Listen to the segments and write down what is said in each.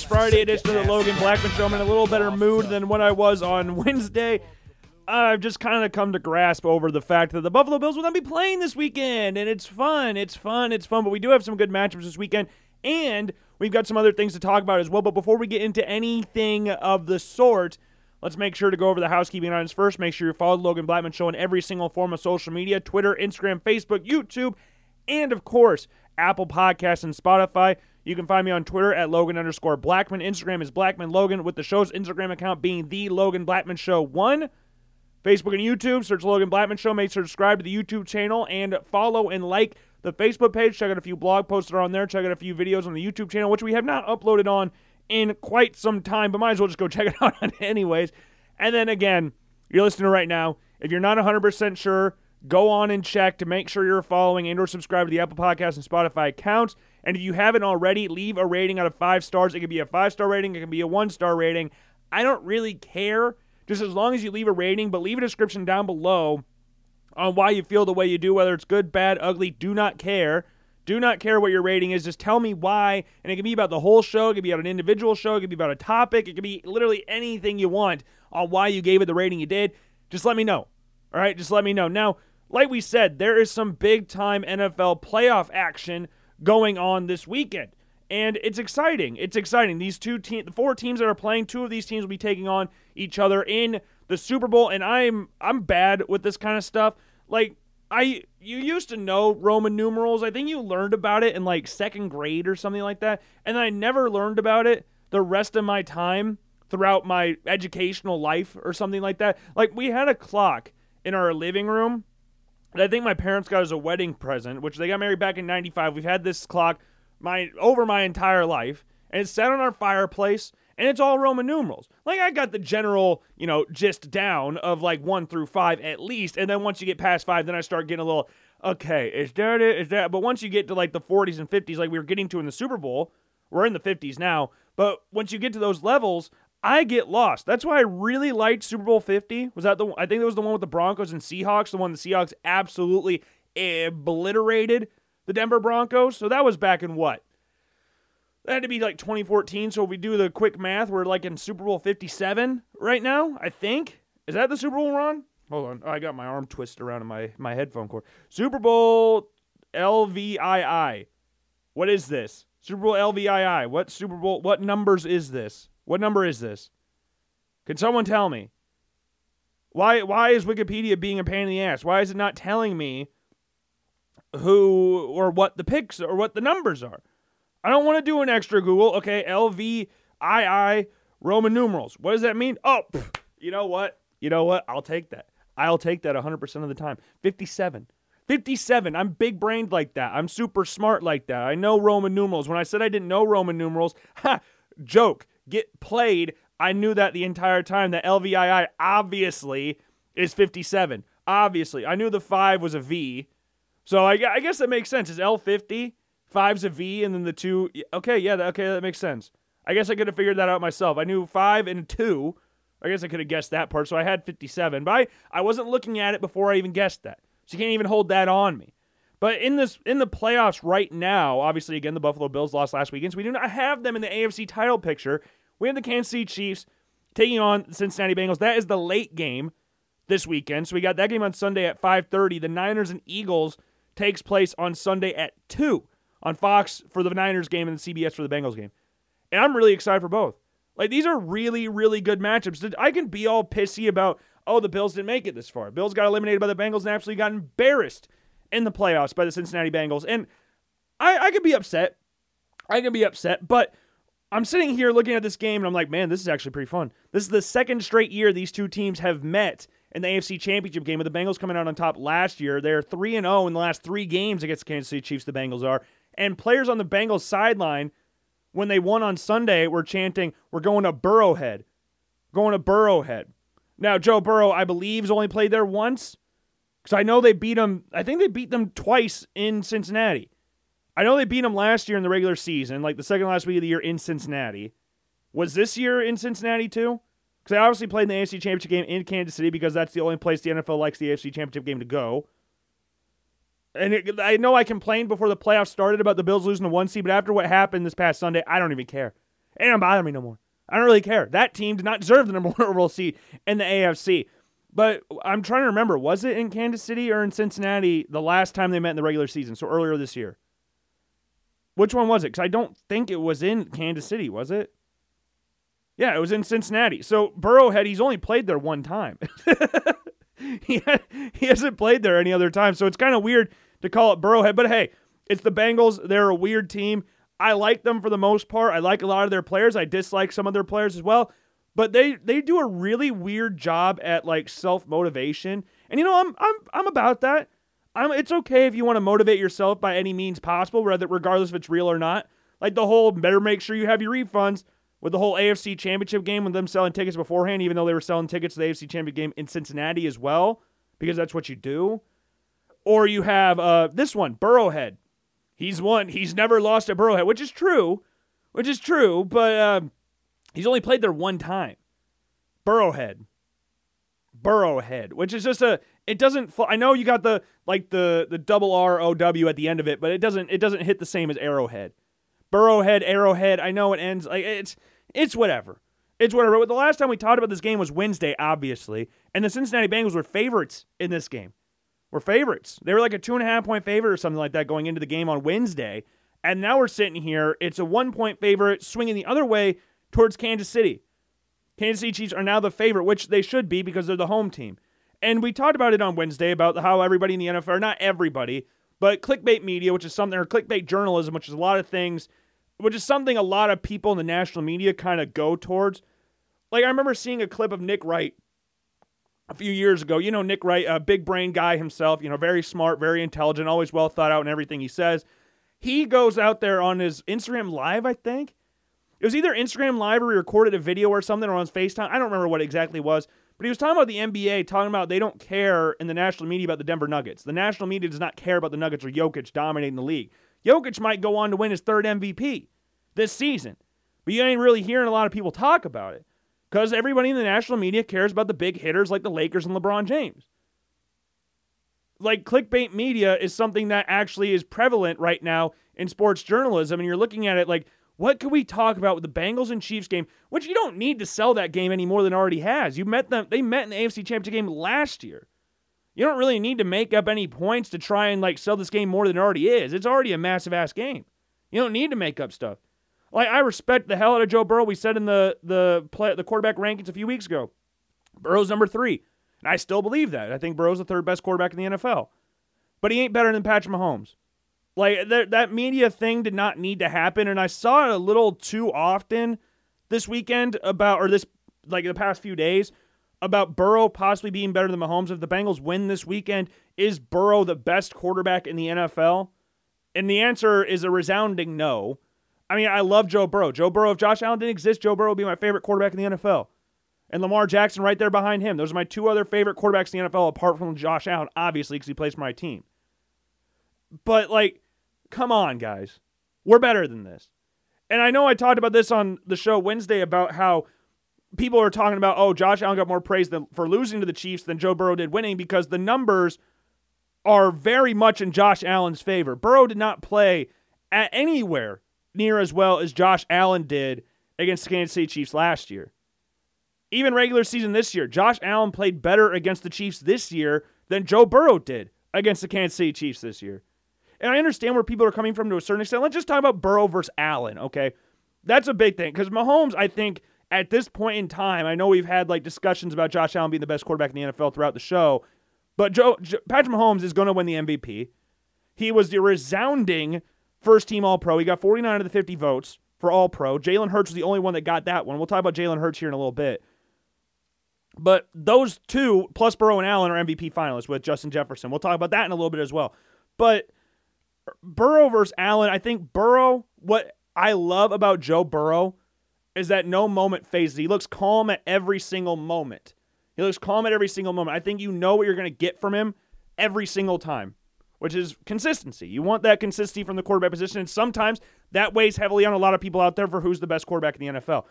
this Friday edition of the Logan Blackman Show. I'm in a little better mood than when I was on Wednesday. I've just kind of come to grasp over the fact that the Buffalo Bills will not be playing this weekend, and it's fun, it's fun, it's fun. But we do have some good matchups this weekend, and we've got some other things to talk about as well. But before we get into anything of the sort, let's make sure to go over the housekeeping items first. Make sure you follow the Logan Blackman Show on every single form of social media Twitter, Instagram, Facebook, YouTube, and of course, Apple Podcasts and Spotify. You can find me on Twitter at Logan underscore Blackman. Instagram is Blackman Logan, with the show's Instagram account being the Logan Blackman Show 1. Facebook and YouTube, search Logan Blackman Show. Make sure to subscribe to the YouTube channel and follow and like the Facebook page. Check out a few blog posts that are on there. Check out a few videos on the YouTube channel, which we have not uploaded on in quite some time, but might as well just go check it out anyways. And then again, you're listening right now. If you're not 100% sure, go on and check to make sure you're following and or subscribe to the Apple Podcast and Spotify accounts. And if you haven't already, leave a rating out of five stars. It could be a five star rating, it can be a one star rating. I don't really care, just as long as you leave a rating, but leave a description down below on why you feel the way you do, whether it's good, bad, ugly, do not care. Do not care what your rating is. Just tell me why. And it can be about the whole show. It can be about an individual show. It can be about a topic. It can be literally anything you want on why you gave it the rating you did. Just let me know. All right? Just let me know. Now, like we said, there is some big time NFL playoff action going on this weekend. And it's exciting. It's exciting. These two teams, the four teams that are playing, two of these teams will be taking on each other in the Super Bowl. And I'm I'm bad with this kind of stuff. Like I you used to know Roman numerals. I think you learned about it in like second grade or something like that. And I never learned about it the rest of my time throughout my educational life or something like that. Like we had a clock in our living room I think my parents got as a wedding present, which they got married back in 95. We've had this clock my over my entire life and it's set on our fireplace and it's all Roman numerals. Like I got the general, you know, gist down of like 1 through 5 at least, and then once you get past 5 then I start getting a little okay, is that it? Is that but once you get to like the 40s and 50s like we were getting to in the Super Bowl, we're in the 50s now, but once you get to those levels, I get lost. That's why I really liked Super Bowl 50. Was that the I think it was the one with the Broncos and Seahawks, the one the Seahawks absolutely obliterated the Denver Broncos. So that was back in what? That had to be like 2014. So if we do the quick math, we're like in Super Bowl 57 right now, I think. Is that the Super Bowl we're? Hold on. I got my arm twisted around in my, my headphone cord. Super Bowl LVII. What is this? Super Bowl LVII. What Super Bowl? What numbers is this? What number is this? Can someone tell me? Why why is Wikipedia being a pain in the ass? Why is it not telling me who or what the picks or what the numbers are? I don't want to do an extra Google. Okay, LVII Roman numerals. What does that mean? Oh, you know what? You know what? I'll take that. I'll take that 100% of the time. 57. 57. I'm big brained like that. I'm super smart like that. I know Roman numerals. When I said I didn't know Roman numerals, ha, joke, get played. I knew that the entire time. That LVII obviously is 57. Obviously. I knew the 5 was a V. So I, I guess that makes sense. Is L50? Five's a V, and then the two. Okay, yeah, okay, that makes sense. I guess I could have figured that out myself. I knew five and two. I guess I could have guessed that part, so I had 57. But I, I wasn't looking at it before I even guessed that. So you can't even hold that on me. But in this in the playoffs right now, obviously again the Buffalo Bills lost last weekend, so we do not have them in the AFC title picture. We have the Kansas City Chiefs taking on the Cincinnati Bengals. That is the late game this weekend. So we got that game on Sunday at 5:30. The Niners and Eagles takes place on Sunday at 2 on Fox for the Niners game and the CBS for the Bengals game. And I'm really excited for both. Like these are really, really good matchups. I can be all pissy about, oh, the Bills didn't make it this far. Bills got eliminated by the Bengals and absolutely got embarrassed in the playoffs by the Cincinnati Bengals. And I, I could be upset. I can be upset, but I'm sitting here looking at this game and I'm like, man, this is actually pretty fun. This is the second straight year these two teams have met in the AFC Championship game with the Bengals coming out on top last year. They're 3 and 0 in the last 3 games against the Kansas City Chiefs the Bengals are. And players on the Bengals sideline when they won on Sunday were chanting, "We're going to Burrowhead. Going to Burrowhead." Now, Joe Burrow, I believe, has only played there once. Cuz I know they beat them, I think they beat them twice in Cincinnati. I know they beat them last year in the regular season, like the second last week of the year in Cincinnati. Was this year in Cincinnati too? Because they obviously played in the AFC Championship game in Kansas City because that's the only place the NFL likes the AFC Championship game to go. And it, I know I complained before the playoffs started about the Bills losing the one seed, but after what happened this past Sunday, I don't even care. It don't bother me no more. I don't really care. That team did not deserve the number one overall seed in the AFC. But I'm trying to remember, was it in Kansas City or in Cincinnati the last time they met in the regular season? So earlier this year. Which one was it? Because I don't think it was in Kansas City, was it? Yeah, it was in Cincinnati. So Burrowhead, he's only played there one time. he, he hasn't played there any other time. So it's kind of weird to call it Burrowhead. But hey, it's the Bengals. They're a weird team. I like them for the most part. I like a lot of their players. I dislike some of their players as well. But they they do a really weird job at like self motivation. And you know, I'm I'm I'm about that. I'm it's okay if you want to motivate yourself by any means possible, whether regardless if it's real or not. Like the whole better make sure you have your refunds with the whole AFC championship game with them selling tickets beforehand, even though they were selling tickets to the AFC championship game in Cincinnati as well, because that's what you do. Or you have uh, this one, Burrowhead. He's won. He's never lost at Burrowhead, which is true, which is true, but uh, he's only played there one time. Burrowhead. Burrowhead, which is just a. It doesn't. I know you got the like the the double R O W at the end of it, but it doesn't. It doesn't hit the same as Arrowhead. Burrowhead, Arrowhead. I know it ends like it's it's whatever. It's whatever. But the last time we talked about this game was Wednesday, obviously, and the Cincinnati Bengals were favorites in this game. Were favorites. They were like a two and a half point favorite or something like that going into the game on Wednesday, and now we're sitting here. It's a one point favorite swinging the other way towards Kansas City. Kansas City Chiefs are now the favorite, which they should be because they're the home team. And we talked about it on Wednesday about how everybody in the NFL, not everybody, but clickbait media, which is something, or clickbait journalism, which is a lot of things which is something a lot of people in the national media kind of go towards. Like I remember seeing a clip of Nick Wright a few years ago. You know, Nick Wright, a big brain guy himself, you know, very smart, very intelligent, always well thought out in everything he says. He goes out there on his Instagram Live, I think. It was either Instagram Live or he recorded a video or something or on FaceTime. I don't remember what exactly was. But he was talking about the NBA, talking about they don't care in the national media about the Denver Nuggets. The national media does not care about the Nuggets or Jokic dominating the league. Jokic might go on to win his third MVP this season. But you ain't really hearing a lot of people talk about it because everybody in the national media cares about the big hitters like the Lakers and LeBron James. Like clickbait media is something that actually is prevalent right now in sports journalism. And you're looking at it like, what could we talk about with the Bengals and Chiefs game, which you don't need to sell that game any more than already has. You met them, they met in the AFC Championship game last year. You don't really need to make up any points to try and like sell this game more than it already is. It's already a massive ass game. You don't need to make up stuff. Like I respect the hell out of Joe Burrow. We said in the the play, the quarterback rankings a few weeks ago, Burrow's number three, and I still believe that. I think Burrow's the third best quarterback in the NFL, but he ain't better than Patrick Mahomes. Like that that media thing did not need to happen, and I saw it a little too often this weekend about or this like the past few days about Burrow possibly being better than Mahomes. If the Bengals win this weekend, is Burrow the best quarterback in the NFL? And the answer is a resounding no. I mean, I love Joe Burrow. Joe Burrow, if Josh Allen didn't exist, Joe Burrow would be my favorite quarterback in the NFL. And Lamar Jackson right there behind him. Those are my two other favorite quarterbacks in the NFL apart from Josh Allen, obviously, because he plays for my team. But, like, come on, guys. We're better than this. And I know I talked about this on the show Wednesday about how people are talking about, oh, Josh Allen got more praise than, for losing to the Chiefs than Joe Burrow did winning because the numbers are very much in Josh Allen's favor. Burrow did not play at anywhere near as well as Josh Allen did against the Kansas City Chiefs last year. Even regular season this year, Josh Allen played better against the Chiefs this year than Joe Burrow did against the Kansas City Chiefs this year. And I understand where people are coming from to a certain extent. Let's just talk about Burrow versus Allen, okay? That's a big thing because Mahomes, I think, at this point in time, I know we've had like discussions about Josh Allen being the best quarterback in the NFL throughout the show, but Joe, Patrick Mahomes is going to win the MVP. He was the resounding first team All Pro. He got 49 of the 50 votes for All Pro. Jalen Hurts was the only one that got that one. We'll talk about Jalen Hurts here in a little bit. But those two, plus Burrow and Allen, are MVP finalists with Justin Jefferson. We'll talk about that in a little bit as well. But Burrow versus Allen, I think Burrow, what I love about Joe Burrow is that no moment fazes. He looks calm at every single moment. He looks calm at every single moment. I think you know what you're going to get from him every single time which is consistency. You want that consistency from the quarterback position, and sometimes that weighs heavily on a lot of people out there for who's the best quarterback in the NFL.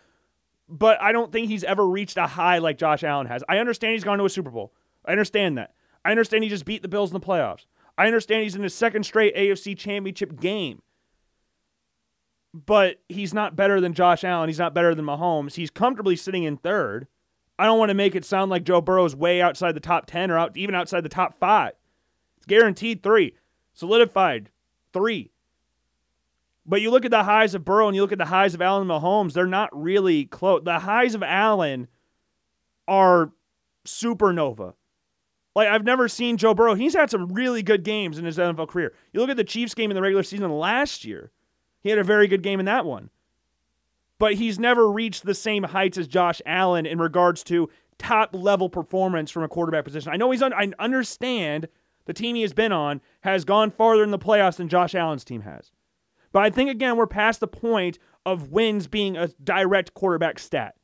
But I don't think he's ever reached a high like Josh Allen has. I understand he's gone to a Super Bowl. I understand that. I understand he just beat the Bills in the playoffs. I understand he's in his second straight AFC championship game. But he's not better than Josh Allen. He's not better than Mahomes. He's comfortably sitting in third. I don't want to make it sound like Joe Burrow's way outside the top 10 or out, even outside the top five. It's guaranteed three, solidified three. But you look at the highs of Burrow and you look at the highs of Allen Mahomes, they're not really close. The highs of Allen are supernova. Like I've never seen Joe Burrow. He's had some really good games in his NFL career. You look at the Chiefs game in the regular season last year. He had a very good game in that one. But he's never reached the same heights as Josh Allen in regards to top level performance from a quarterback position. I know he's on I understand the team he has been on has gone farther in the playoffs than Josh Allen's team has. But I think again we're past the point of wins being a direct quarterback stat.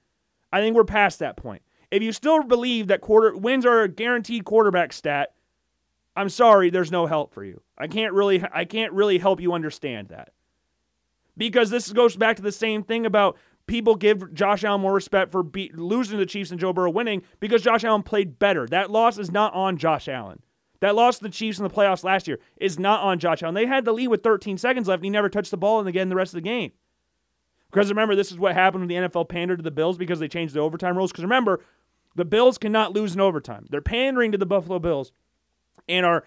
I think we're past that point. If you still believe that quarter wins are a guaranteed quarterback stat, I'm sorry, there's no help for you. I can't really I can't really help you understand that. Because this goes back to the same thing about people give Josh Allen more respect for be- losing the Chiefs and Joe Burrow winning because Josh Allen played better. That loss is not on Josh Allen. That loss to the Chiefs in the playoffs last year is not on Josh Allen. They had the lead with 13 seconds left, and he never touched the ball again the rest of the game. Because remember, this is what happened when the NFL pandered to the Bills because they changed the overtime rules. Because remember, the Bills cannot lose in overtime. They're pandering to the Buffalo Bills and are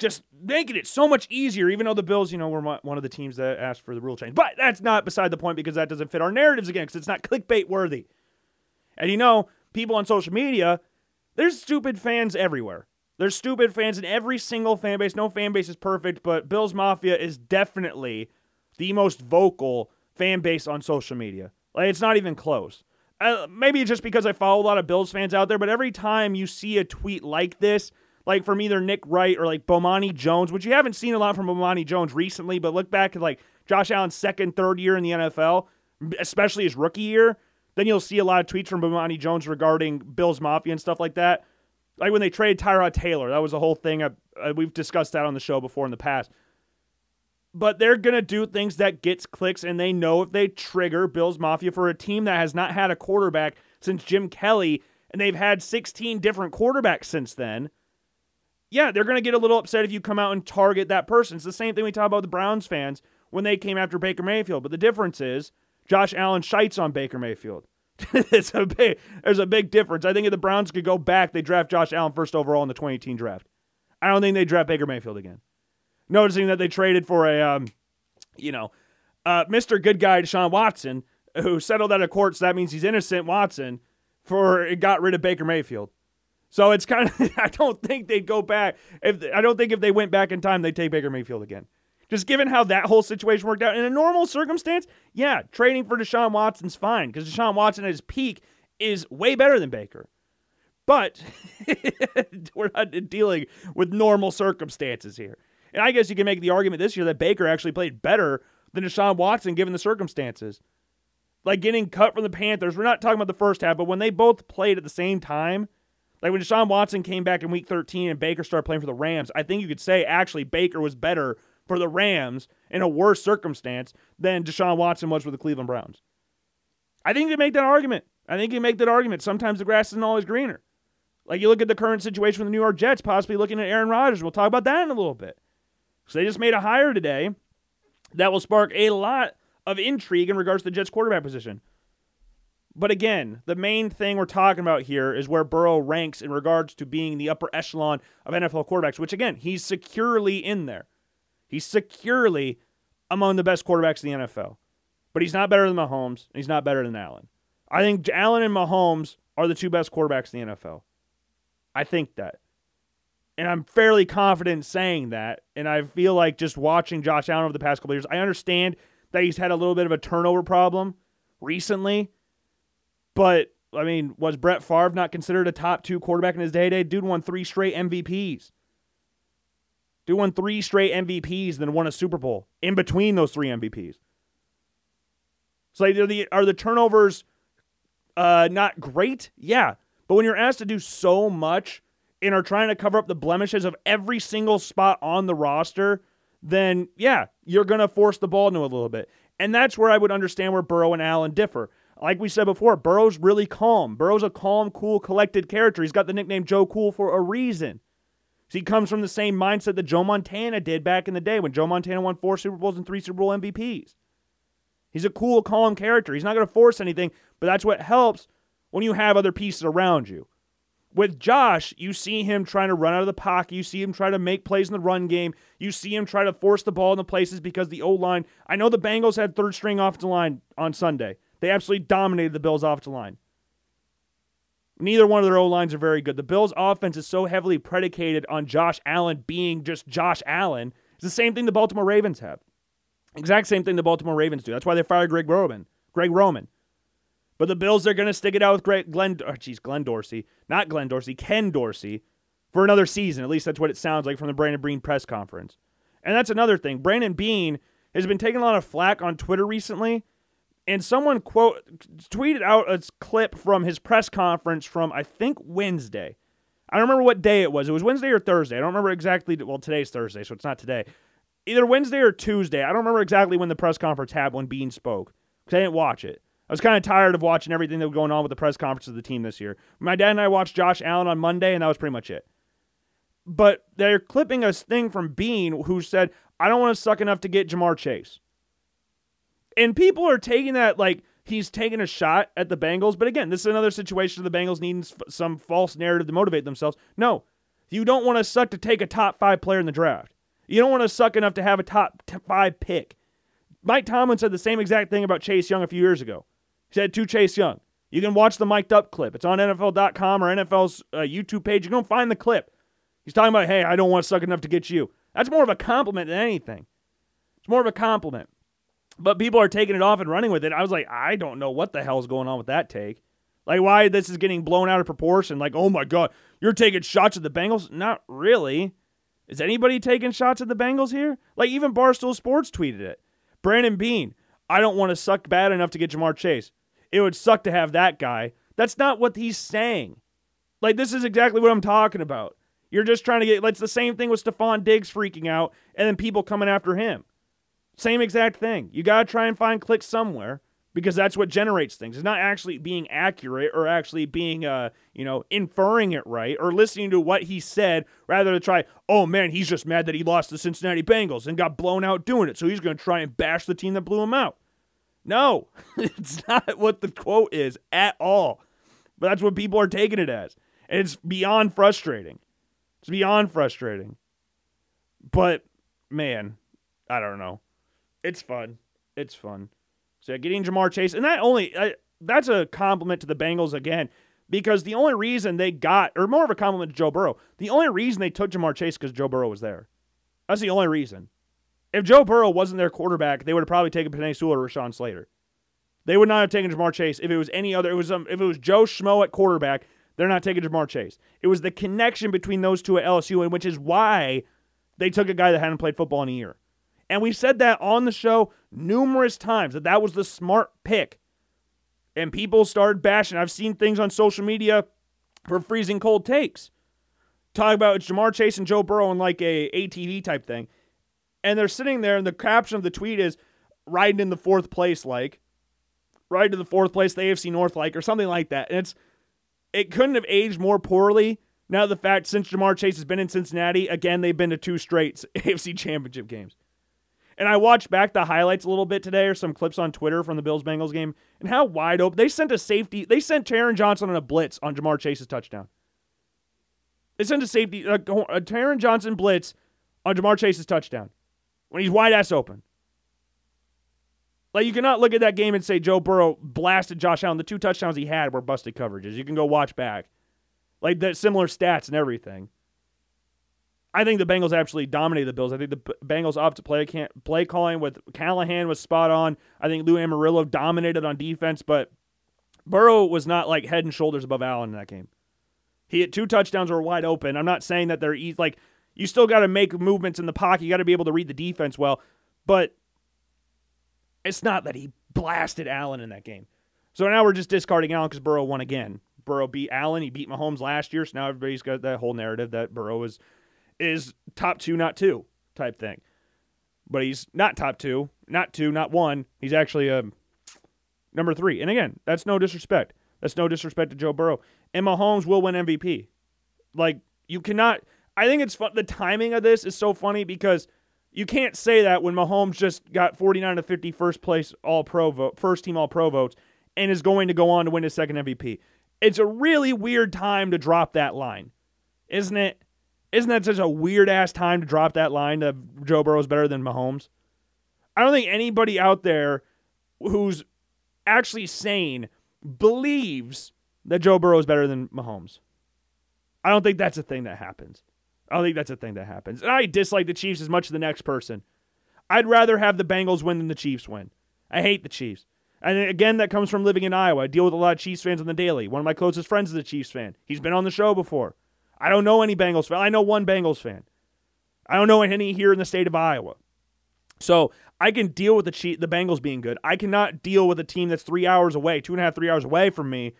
just making it so much easier, even though the Bills, you know, were one of the teams that asked for the rule change. But that's not beside the point because that doesn't fit our narratives again because it's not clickbait worthy. And you know, people on social media, there's stupid fans everywhere. There's stupid fans in every single fan base. No fan base is perfect, but Bills Mafia is definitely the most vocal fan base on social media. Like, it's not even close. Uh, maybe just because I follow a lot of Bills fans out there, but every time you see a tweet like this, like from either Nick Wright or like Bomani Jones, which you haven't seen a lot from Bomani Jones recently, but look back at like Josh Allen's second, third year in the NFL, especially his rookie year, then you'll see a lot of tweets from Bomani Jones regarding Bills Mafia and stuff like that. Like when they traded Tyrod Taylor, that was a whole thing. I, I, we've discussed that on the show before in the past. But they're going to do things that gets clicks, and they know if they trigger Bills Mafia for a team that has not had a quarterback since Jim Kelly, and they've had 16 different quarterbacks since then yeah, they're going to get a little upset if you come out and target that person. It's the same thing we talk about the Browns fans when they came after Baker Mayfield. But the difference is Josh Allen shites on Baker Mayfield. it's a big, there's a big difference. I think if the Browns could go back, they draft Josh Allen first overall in the 2018 draft. I don't think they draft Baker Mayfield again. Noticing that they traded for a, um, you know, uh, Mr. Good Guy Deshaun Watson, who settled out of court, so that means he's innocent Watson, for it got rid of Baker Mayfield. So it's kind of I don't think they'd go back if I don't think if they went back in time they'd take Baker Mayfield again. Just given how that whole situation worked out in a normal circumstance, yeah, trading for Deshaun Watson's fine because Deshaun Watson at his peak is way better than Baker. But we're not dealing with normal circumstances here. And I guess you can make the argument this year that Baker actually played better than Deshaun Watson given the circumstances. Like getting cut from the Panthers, we're not talking about the first half, but when they both played at the same time, like when Deshaun Watson came back in week 13 and Baker started playing for the Rams, I think you could say actually Baker was better for the Rams in a worse circumstance than Deshaun Watson was for the Cleveland Browns. I think you can make that argument. I think you can make that argument. Sometimes the grass isn't always greener. Like you look at the current situation with the New York Jets, possibly looking at Aaron Rodgers. We'll talk about that in a little bit. So they just made a hire today that will spark a lot of intrigue in regards to the Jets quarterback position. But again, the main thing we're talking about here is where Burrow ranks in regards to being the upper echelon of NFL quarterbacks, which again, he's securely in there. He's securely among the best quarterbacks in the NFL. But he's not better than Mahomes, he's not better than Allen. I think Allen and Mahomes are the two best quarterbacks in the NFL. I think that. And I'm fairly confident saying that. And I feel like just watching Josh Allen over the past couple years, I understand that he's had a little bit of a turnover problem recently but I mean, was Brett Favre not considered a top two quarterback in his day? Day dude won three straight MVPs. Dude won three straight MVPs, then won a Super Bowl in between those three MVPs. So are the are the turnovers uh, not great? Yeah, but when you're asked to do so much and are trying to cover up the blemishes of every single spot on the roster, then yeah, you're gonna force the ball into a little bit, and that's where I would understand where Burrow and Allen differ. Like we said before, Burrow's really calm. Burrow's a calm, cool, collected character. He's got the nickname Joe Cool for a reason. He comes from the same mindset that Joe Montana did back in the day when Joe Montana won four Super Bowls and three Super Bowl MVPs. He's a cool, calm character. He's not going to force anything, but that's what helps when you have other pieces around you. With Josh, you see him trying to run out of the pocket. You see him try to make plays in the run game. You see him try to force the ball into places because the O line. I know the Bengals had third string offensive line on Sunday. They absolutely dominated the Bills' offensive line. Neither one of their O lines are very good. The Bills' offense is so heavily predicated on Josh Allen being just Josh Allen. It's the same thing the Baltimore Ravens have. Exact same thing the Baltimore Ravens do. That's why they fired Greg Roman. Greg Roman. But the Bills are going to stick it out with Greg, Glenn, geez, Glenn Dorsey, not Glenn Dorsey, Ken Dorsey, for another season. At least that's what it sounds like from the Brandon Beane press conference. And that's another thing. Brandon Beane has been taking a lot of flack on Twitter recently, and someone quote tweeted out a clip from his press conference from I think Wednesday. I don't remember what day it was. It was Wednesday or Thursday. I don't remember exactly. Well, today's Thursday, so it's not today. Either Wednesday or Tuesday. I don't remember exactly when the press conference happened when Beane spoke because I didn't watch it. I was kind of tired of watching everything that was going on with the press conference of the team this year. My dad and I watched Josh Allen on Monday, and that was pretty much it. But they're clipping a thing from Beane, who said, I don't want to suck enough to get Ja'Marr Chase. And people are taking that like he's taking a shot at the Bengals. But again, this is another situation of the Bengals needing some false narrative to motivate themselves. No, you don't want to suck to take a top five player in the draft. You don't want to suck enough to have a top five pick. Mike Tomlin said the same exact thing about Chase Young a few years ago. Said to Chase Young, you can watch the mic'd up clip. It's on NFL.com or NFL's uh, YouTube page. You can find the clip. He's talking about, hey, I don't want to suck enough to get you. That's more of a compliment than anything. It's more of a compliment. But people are taking it off and running with it. I was like, I don't know what the hell's going on with that take. Like, why this is getting blown out of proportion. Like, oh my God, you're taking shots at the Bengals? Not really. Is anybody taking shots at the Bengals here? Like, even Barstool Sports tweeted it. Brandon Beane, I don't want to suck bad enough to get Ja'Marr Chase. It would suck to have that guy. That's not what he's saying. Like, this is exactly what I'm talking about. You're just trying to get, it's the same thing with Stefon Diggs freaking out and then people coming after him. Same exact thing. You got to try and find clicks somewhere because that's what generates things. It's not actually being accurate or actually being, uh, you know, inferring it right or listening to what he said rather to try, oh man, he's just mad that he lost the Cincinnati Bengals and got blown out doing it. So he's going to try and bash the team that blew him out. No, it's not what the quote is at all. But that's what people are taking it as. And it's beyond frustrating. It's beyond frustrating. But man, I don't know. It's fun. It's fun. So getting Ja'Marr Chase, and that only uh, that's a compliment to the Bengals again, because the only reason they got, or more of a compliment to Joe Burrow, the only reason they took Ja'Marr Chase because Joe Burrow was there. That's the only reason. If Joe Burrow wasn't their quarterback, they would have probably taken Penei Sewell or Rashawn Slater. They would not have taken Ja'Marr Chase if it was any other. It was um, if it was Joe Schmo at quarterback. They're not taking Ja'Marr Chase. It was the connection between those two at LSU, and which is why they took a guy that hadn't played football in a year. And we said that on the show numerous times that that was the smart pick. And people started bashing. I've seen things on social media for freezing cold takes. Talk about Ja'Marr Chase and Joe Burrow in like a ATV type thing. And they're sitting there, and the caption of the tweet is riding in the fourth place, like riding to the fourth place, the AFC North, like, or something like that. And it's it couldn't have aged more poorly. Now the fact since Ja'Marr Chase has been in Cincinnati, again they've been to two straight AFC Championship games. And I watched back the highlights a little bit today, or some clips on Twitter from the Bills Bengals game, and how wide open they sent a safety. They sent Taron Johnson on a blitz on Ja'Marr Chase's touchdown. They sent a safety, a, a Taron Johnson blitz on Ja'Marr Chase's touchdown when he's wide ass open. Like you cannot look at that game and say Joe Burrow blasted Josh Allen. The two touchdowns he had were busted coverages. You can go watch back, like the similar stats and everything. I think the Bengals actually dominated the Bills. I think the Bengals opted play can play calling with Callahan was spot on. I think Lou Anarumo dominated on defense, but Burrow was not like head and shoulders above Allen in that game. He had two touchdowns were wide open. I'm not saying that they're easy. Like you still got to make movements in the pocket. You got to be able to read the defense well, but it's not that he blasted Allen in that game. So now we're just discarding Allen because Burrow won again. Burrow beat Allen. He beat Mahomes last year, so now everybody's got that whole narrative that Burrow is is top two, not two type thing. But he's not top two, not two, not one. He's actually a um, number three. And again, that's no disrespect. That's no disrespect to Joe Burrow. And Mahomes will win MVP. Like you cannot. I think it's fun. The timing of this is so funny because you can't say that when Mahomes just got 49 to 50 first place All Pro vote, first team All Pro votes, and is going to go on to win his second MVP. It's a really weird time to drop that line, isn't it? Isn't that such a weird ass time to drop that line that Joe Burrow is better than Mahomes? I don't think anybody out there who's actually sane believes that Joe Burrow is better than Mahomes. I don't think that's a thing that happens. I think that's a thing that happens. And I dislike the Chiefs as much as the next person. I'd rather have the Bengals win than the Chiefs win. I hate the Chiefs. And again, that comes from living in Iowa. I deal with a lot of Chiefs fans on the daily. One of my closest friends is a Chiefs fan. He's been on the show before. I don't know any Bengals fan. I know one Bengals fan. I don't know any here in the state of Iowa. So I can deal with the Chief, the Bengals being good. I cannot deal with a team that's three hours away, two and a half, three hours away from me,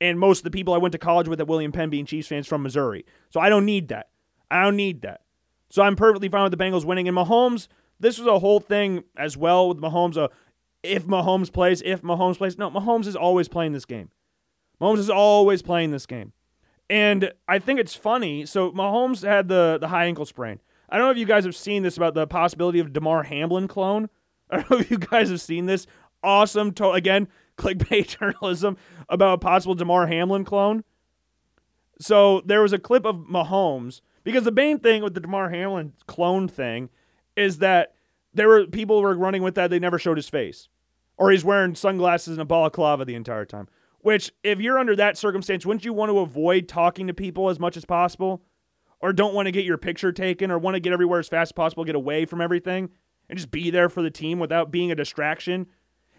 and most of the people I went to college with at William Penn being Chiefs fans from Missouri. So I don't need that. I don't need that. So I'm perfectly fine with the Bengals winning. And Mahomes, this was a whole thing as well with Mahomes. Uh, if Mahomes plays, if Mahomes plays. No, Mahomes is always playing this game. Mahomes is always playing this game. And I think it's funny. So Mahomes had the, the high ankle sprain. I don't know if you guys have seen this about the possibility of Damar Hamlin clone. I don't know if you guys have seen this. Awesome. To- again, clickbait journalism about a possible Damar Hamlin clone. So there was a clip of Mahomes because the main thing with the Damar Hamlin clone thing is that there were people were running with that they never showed his face, or he's wearing sunglasses and a balaclava the entire time. Which, if you're under that circumstance, wouldn't you want to avoid talking to people as much as possible, or don't want to get your picture taken, or want to get everywhere as fast as possible, get away from everything, and just be there for the team without being a distraction?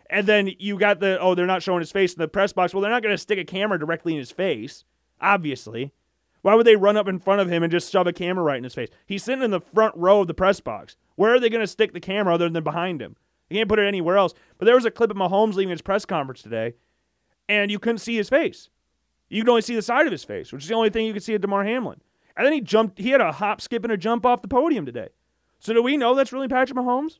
And then you got the oh, they're not showing his face in the press box. Well, they're not going to stick a camera directly in his face, obviously. Why would they run up in front of him and just shove a camera right in his face? He's sitting in the front row of the press box. Where are they going to stick the camera other than behind him? They can't put it anywhere else. But there was a clip of Mahomes leaving his press conference today, and you couldn't see his face. You could only see the side of his face, which is the only thing you could see at Damar Hamlin. And then he jumped. He had a hop, skip, and a jump off the podium today. So do we know that's really Patrick Mahomes?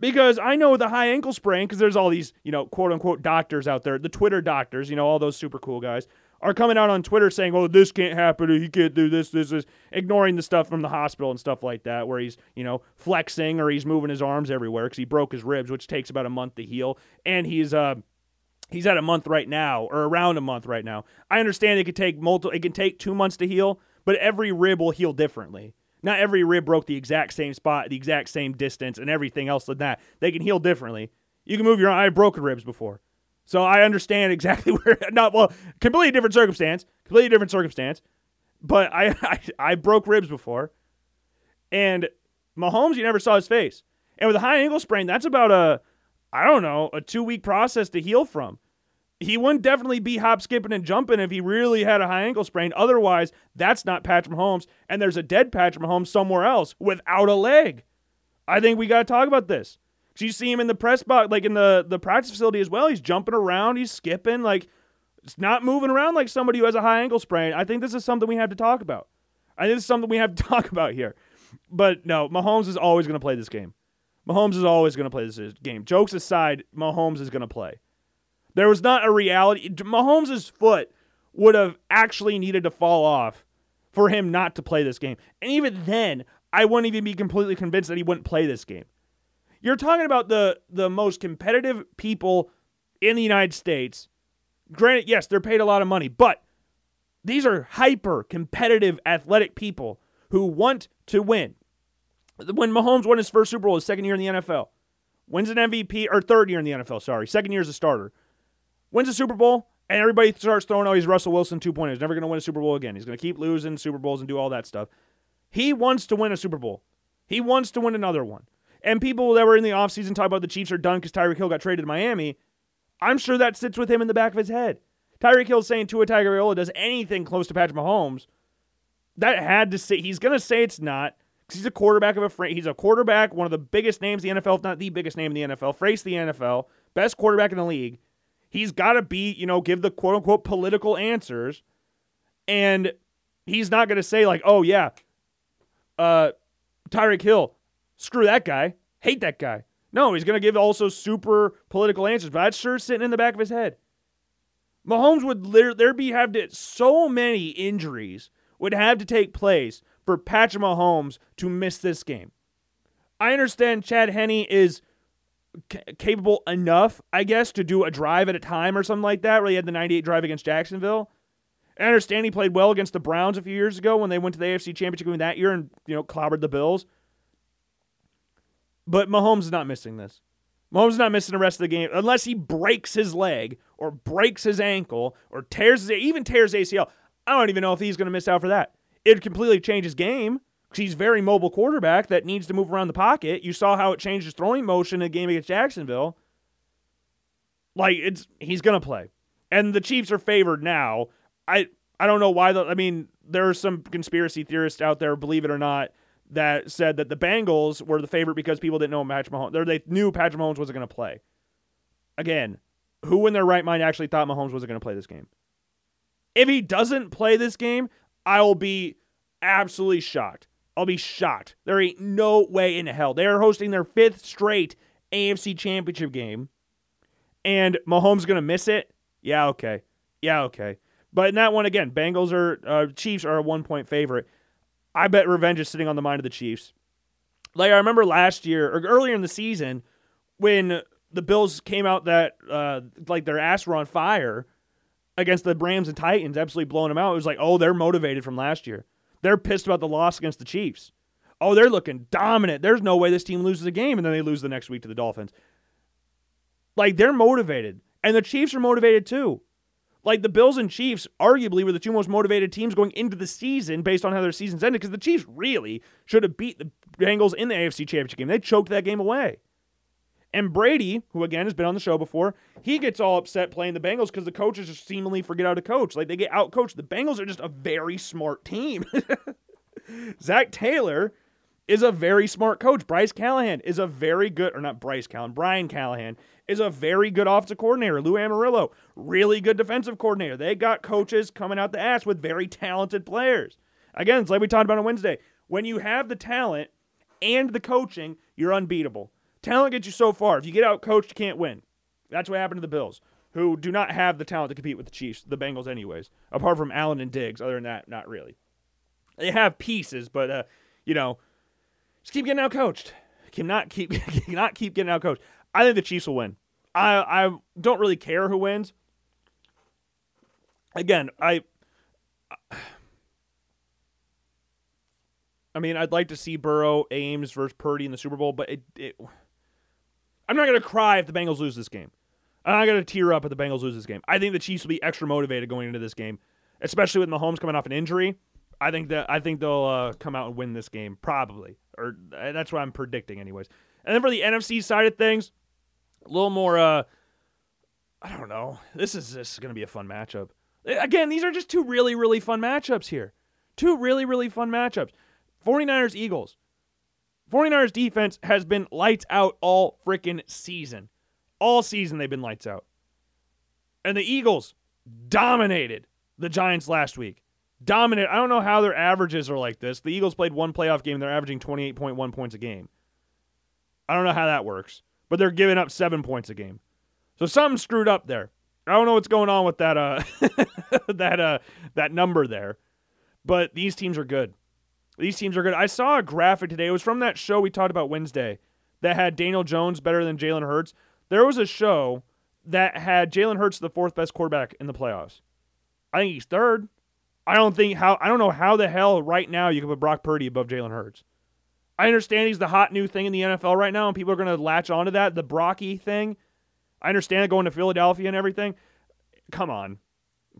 Because I know the high ankle sprain, because there's all these, you know, quote unquote doctors out there, the Twitter doctors, you know, all those super cool guys, are coming out on Twitter saying, oh, this can't happen, he can't do this, this, is ignoring the stuff from the hospital and stuff like that, where he's, you know, flexing or he's moving his arms everywhere because he broke his ribs, which takes about a month to heal. And he's, uh, he's at a month right now, or around a month right now. I understand it could take multiple, it can take two months to heal, but every rib will heal differently. Not every rib broke the exact same spot, the exact same distance, and everything else than that. They can heal differently. You can move your I broken ribs before. So I understand exactly where not well, completely different circumstance, completely different circumstance. But I, I I broke ribs before. And Mahomes, you never saw his face. And with a high ankle sprain, that's about a I don't know, a two week process to heal from. He wouldn't definitely be hop, skipping, and jumping if he really had a high ankle sprain. Otherwise, that's not Patrick Mahomes. And there's a dead Patrick Mahomes somewhere else without a leg. I think we got to talk about this. So you see him in the press box, like in the, the practice facility as well. He's jumping around, he's skipping, like it's not moving around like somebody who has a high ankle sprain. I think this is something we have to talk about. I think this is something we have to talk about here. But no, Mahomes is always going to play this game. Mahomes is always going to play this game. Jokes aside, Mahomes is going to play. There was not a reality. Mahomes' foot would have actually needed to fall off for him not to play this game. And even then, I wouldn't even be completely convinced that he wouldn't play this game. You're talking about the the most competitive people in the United States. Granted, yes, they're paid a lot of money, but these are hyper competitive athletic people who want to win. When Mahomes won his first Super Bowl, his second year in the NFL, wins an MVP or third year in the NFL, sorry, second year as a starter, wins a Super Bowl, and everybody starts throwing, oh, he's Russell Wilson 2.0. He's never going to win a Super Bowl again. He's going to keep losing Super Bowls and do all that stuff. He wants to win a Super Bowl. He wants to win another one. And people that were in the offseason talk about the Chiefs are done because Tyreek Hill got traded to Miami. I'm sure that sits with him in the back of his head. Tyreek Hill saying Tua Tagovailoa does anything close to Patrick Mahomes. That had to say he's to say it's not because he's a quarterback of a fr- he's a quarterback, one of the biggest names in the NFL, if not the biggest name in the NFL, face the NFL, best quarterback in the league. He's got to be, you know, give the quote unquote political answers, and he's not to say like, oh yeah, uh, Tyreek Hill, screw that guy, hate that guy. No, he's going to give also super political answers, but that's sure sitting in the back of his head. Mahomes would there be have to, so many injuries would have to take place for Patrick Mahomes to miss this game. I understand Chad Henne is c- capable enough, I guess, to do a drive at a time or something like that, where he had the 98 drive against Jacksonville. I understand he played well against the Browns a few years ago when they went to the AFC Championship game that year and you know clobbered the Bills. But Mahomes is not missing this. Mahomes is not missing the rest of the game unless he breaks his leg or breaks his ankle or tears his, even tears ACL. I don't even know if he's going to miss out for that. It completely change his game because he's very mobile quarterback that needs to move around the pocket. You saw how it changed his throwing motion in a game against Jacksonville. Like it's he's going to play, and the Chiefs are favored now. I I don't know why. The, I mean, there are some conspiracy theorists out there, believe it or not, that said that the Bengals were the favorite because people didn't know Patrick Mahomes. Or they knew Patrick Mahomes wasn't going to play. Again, who in their right mind actually thought Mahomes wasn't going to play this game? If he doesn't play this game, I will be absolutely shocked. I'll be shocked. There ain't no way in hell. They are hosting their fifth straight AFC championship game, and Mahomes going to miss it? Yeah, okay. Yeah, okay. But in that one, again, Bengals are, uh, Chiefs are a one point favorite. I bet revenge is sitting on the mind of the Chiefs. Like I remember last year or earlier in the season when the Bills came out that uh, like their ass were on fire against the Rams and Titans, absolutely blowing them out. It was like, oh, they're motivated from last year. They're pissed about the loss against the Chiefs. Oh, they're looking dominant. There's no way this team loses a game, and then they lose the next week to the Dolphins. Like they're motivated, and the Chiefs are motivated too. Like the Bills and Chiefs, arguably, were the two most motivated teams going into the season based on how their seasons ended. Because the Chiefs really should have beat the Bengals in the AFC Championship game. They choked that game away. And Brady, who again has been on the show before, he gets all upset playing the Bengals because the coaches just seemingly forget how to coach. Like they get out coached. The Bengals are just a very smart team. Zac Taylor is a very smart coach. Bryce Callahan is a very good, or not Bryce Callahan, Brian Callahan is a very good offensive coordinator. Lou Anarumo, really good defensive coordinator. They got coaches coming out the ass with very talented players. Again, it's like we talked about on Wednesday. When you have the talent and the coaching, you're unbeatable. Talent gets you so far. If you get out coached, you can't win. That's what happened to the Bills, who do not have the talent to compete with the Chiefs, the Bengals, anyways. Apart from Allen and Diggs, other than that, not really. They have pieces, but uh, you know, just keep getting out coached. Cannot keep cannot keep getting out coached. I think the Chiefs will win. I I don't really care who wins. Again, I I mean, I'd like to see Burrow, Ames versus Purdy in the Super Bowl, but it, it I'm not going to cry if the Bengals lose this game. I'm not going to tear up if the Bengals lose this game. I think the Chiefs will be extra motivated going into this game, especially with Mahomes coming off an injury. I think that I think they'll uh, come out and win this game probably, or uh, that's what I'm predicting, anyways. And then for the NFC side of things, a little more. Uh, I don't know. This is this is going to be a fun matchup. Again, these are just two really really fun matchups here. Two really really fun matchups. 49ers Eagles. 49ers defense has been lights out all freaking season. All season they've been lights out. And the Eagles dominated the Giants last week. Dominant. I don't know how their averages are like this. The Eagles played one playoff game, they're averaging 28.1 points a game. I don't know how that works, but they're giving up seven points a game. So something screwed up there. I don't know what's going on with that uh that uh that number there. But these teams are good. These teams are good. I saw a graphic today. It was from that show we talked about Wednesday that had Daniel Jones better than Jalen Hurts. There was a show that had Jalen Hurts the fourth best quarterback in the playoffs. I think he's third. I don't think how I don't know how the hell right now you can put Brock Purdy above Jalen Hurts. I understand he's the hot new thing in the NFL right now, and people are going to latch onto that, the Brocky thing. I understand going to Philadelphia and everything. Come on.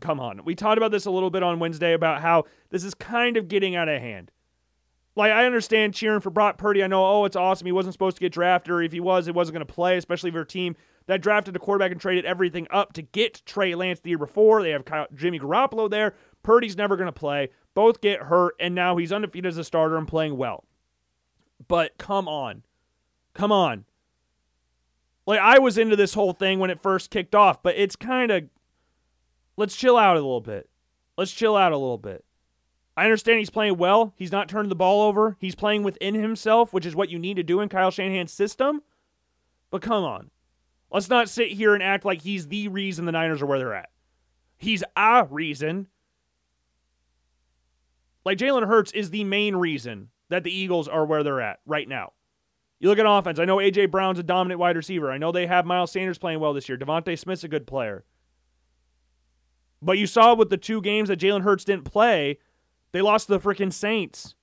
Come on. We talked about this a little bit on Wednesday about how this is kind of getting out of hand. Like, I understand cheering for Brock Purdy. I know, oh, it's awesome. He wasn't supposed to get drafted, or if he was, it wasn't going to play, especially for a team that drafted a quarterback and traded everything up to get Trey Lance the year before. They have Jimmy Garoppolo there. Purdy's never going to play. Both get hurt, and now he's undefeated as a starter and playing well. But come on. Come on. Like, I was into this whole thing when it first kicked off, but it's kind of. Let's chill out a little bit. Let's chill out a little bit. I understand he's playing well. He's not turning the ball over. He's playing within himself, which is what you need to do in Kyle Shanahan's system. But come on. Let's not sit here and act like he's the reason the Niners are where they're at. He's a reason. Like Jalen Hurts is the main reason that the Eagles are where they're at right now. You look at offense. I know A.J. Brown's a dominant wide receiver. I know they have Miles Sanders playing well this year. DeVonta Smith's a good player. But you saw with the two games that Jalen Hurts didn't play, they lost to the freaking Saints.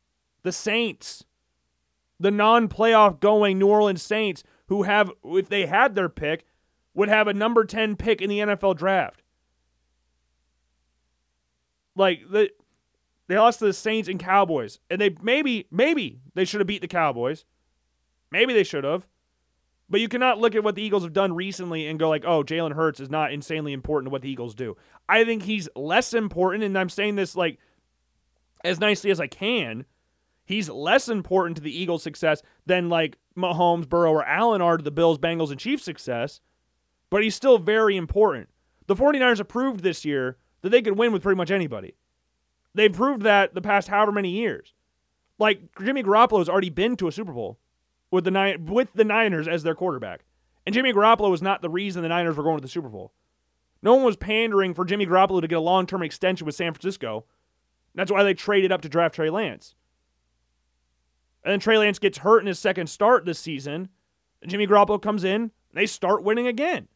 The Saints. The non playoff going New Orleans Saints, who have, if they had their pick, would have a number 10 pick in the NFL draft. Like, the, they lost to the Saints and Cowboys. And they maybe, maybe they should have beat the Cowboys. Maybe they should have. But you cannot look at what the Eagles have done recently and go like, "Oh, Jalen Hurts is not insanely important to what the Eagles do." I think he's less important, and I'm saying this like as nicely as I can. He's less important to the Eagles' success than like Mahomes, Burrow, or Allen are to the Bills, Bengals, and Chiefs' success. But he's still very important. The 49ers have proved this year that they could win with pretty much anybody. They've proved that the past however many years. Like Jimmy Garoppolo has already been to a Super Bowl with the Nin- with the Niners as their quarterback. And Jimmy Garoppolo was not the reason the Niners were going to the Super Bowl. No one was pandering for Jimmy Garoppolo to get a long-term extension with San Francisco. That's why they traded up to draft Trey Lance. And then Trey Lance gets hurt in his second start this season. Jimmy Garoppolo comes in, they start winning again.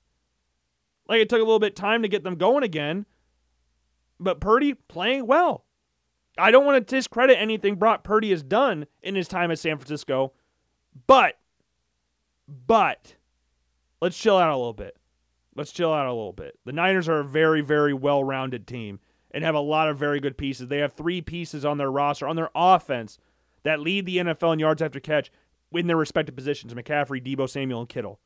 Like it took a little bit time to get them going again. But Purdy playing well. I don't want to discredit anything Brock Purdy has done in his time at San Francisco, but, but, let's chill out a little bit. Let's chill out a little bit. The Niners are a very, very well rounded team and have a lot of very good pieces. They have three pieces on their roster, on their offense, that lead the NFL in yards after catch in their respective positions McCaffrey, Deebo Samuel, and Kittle.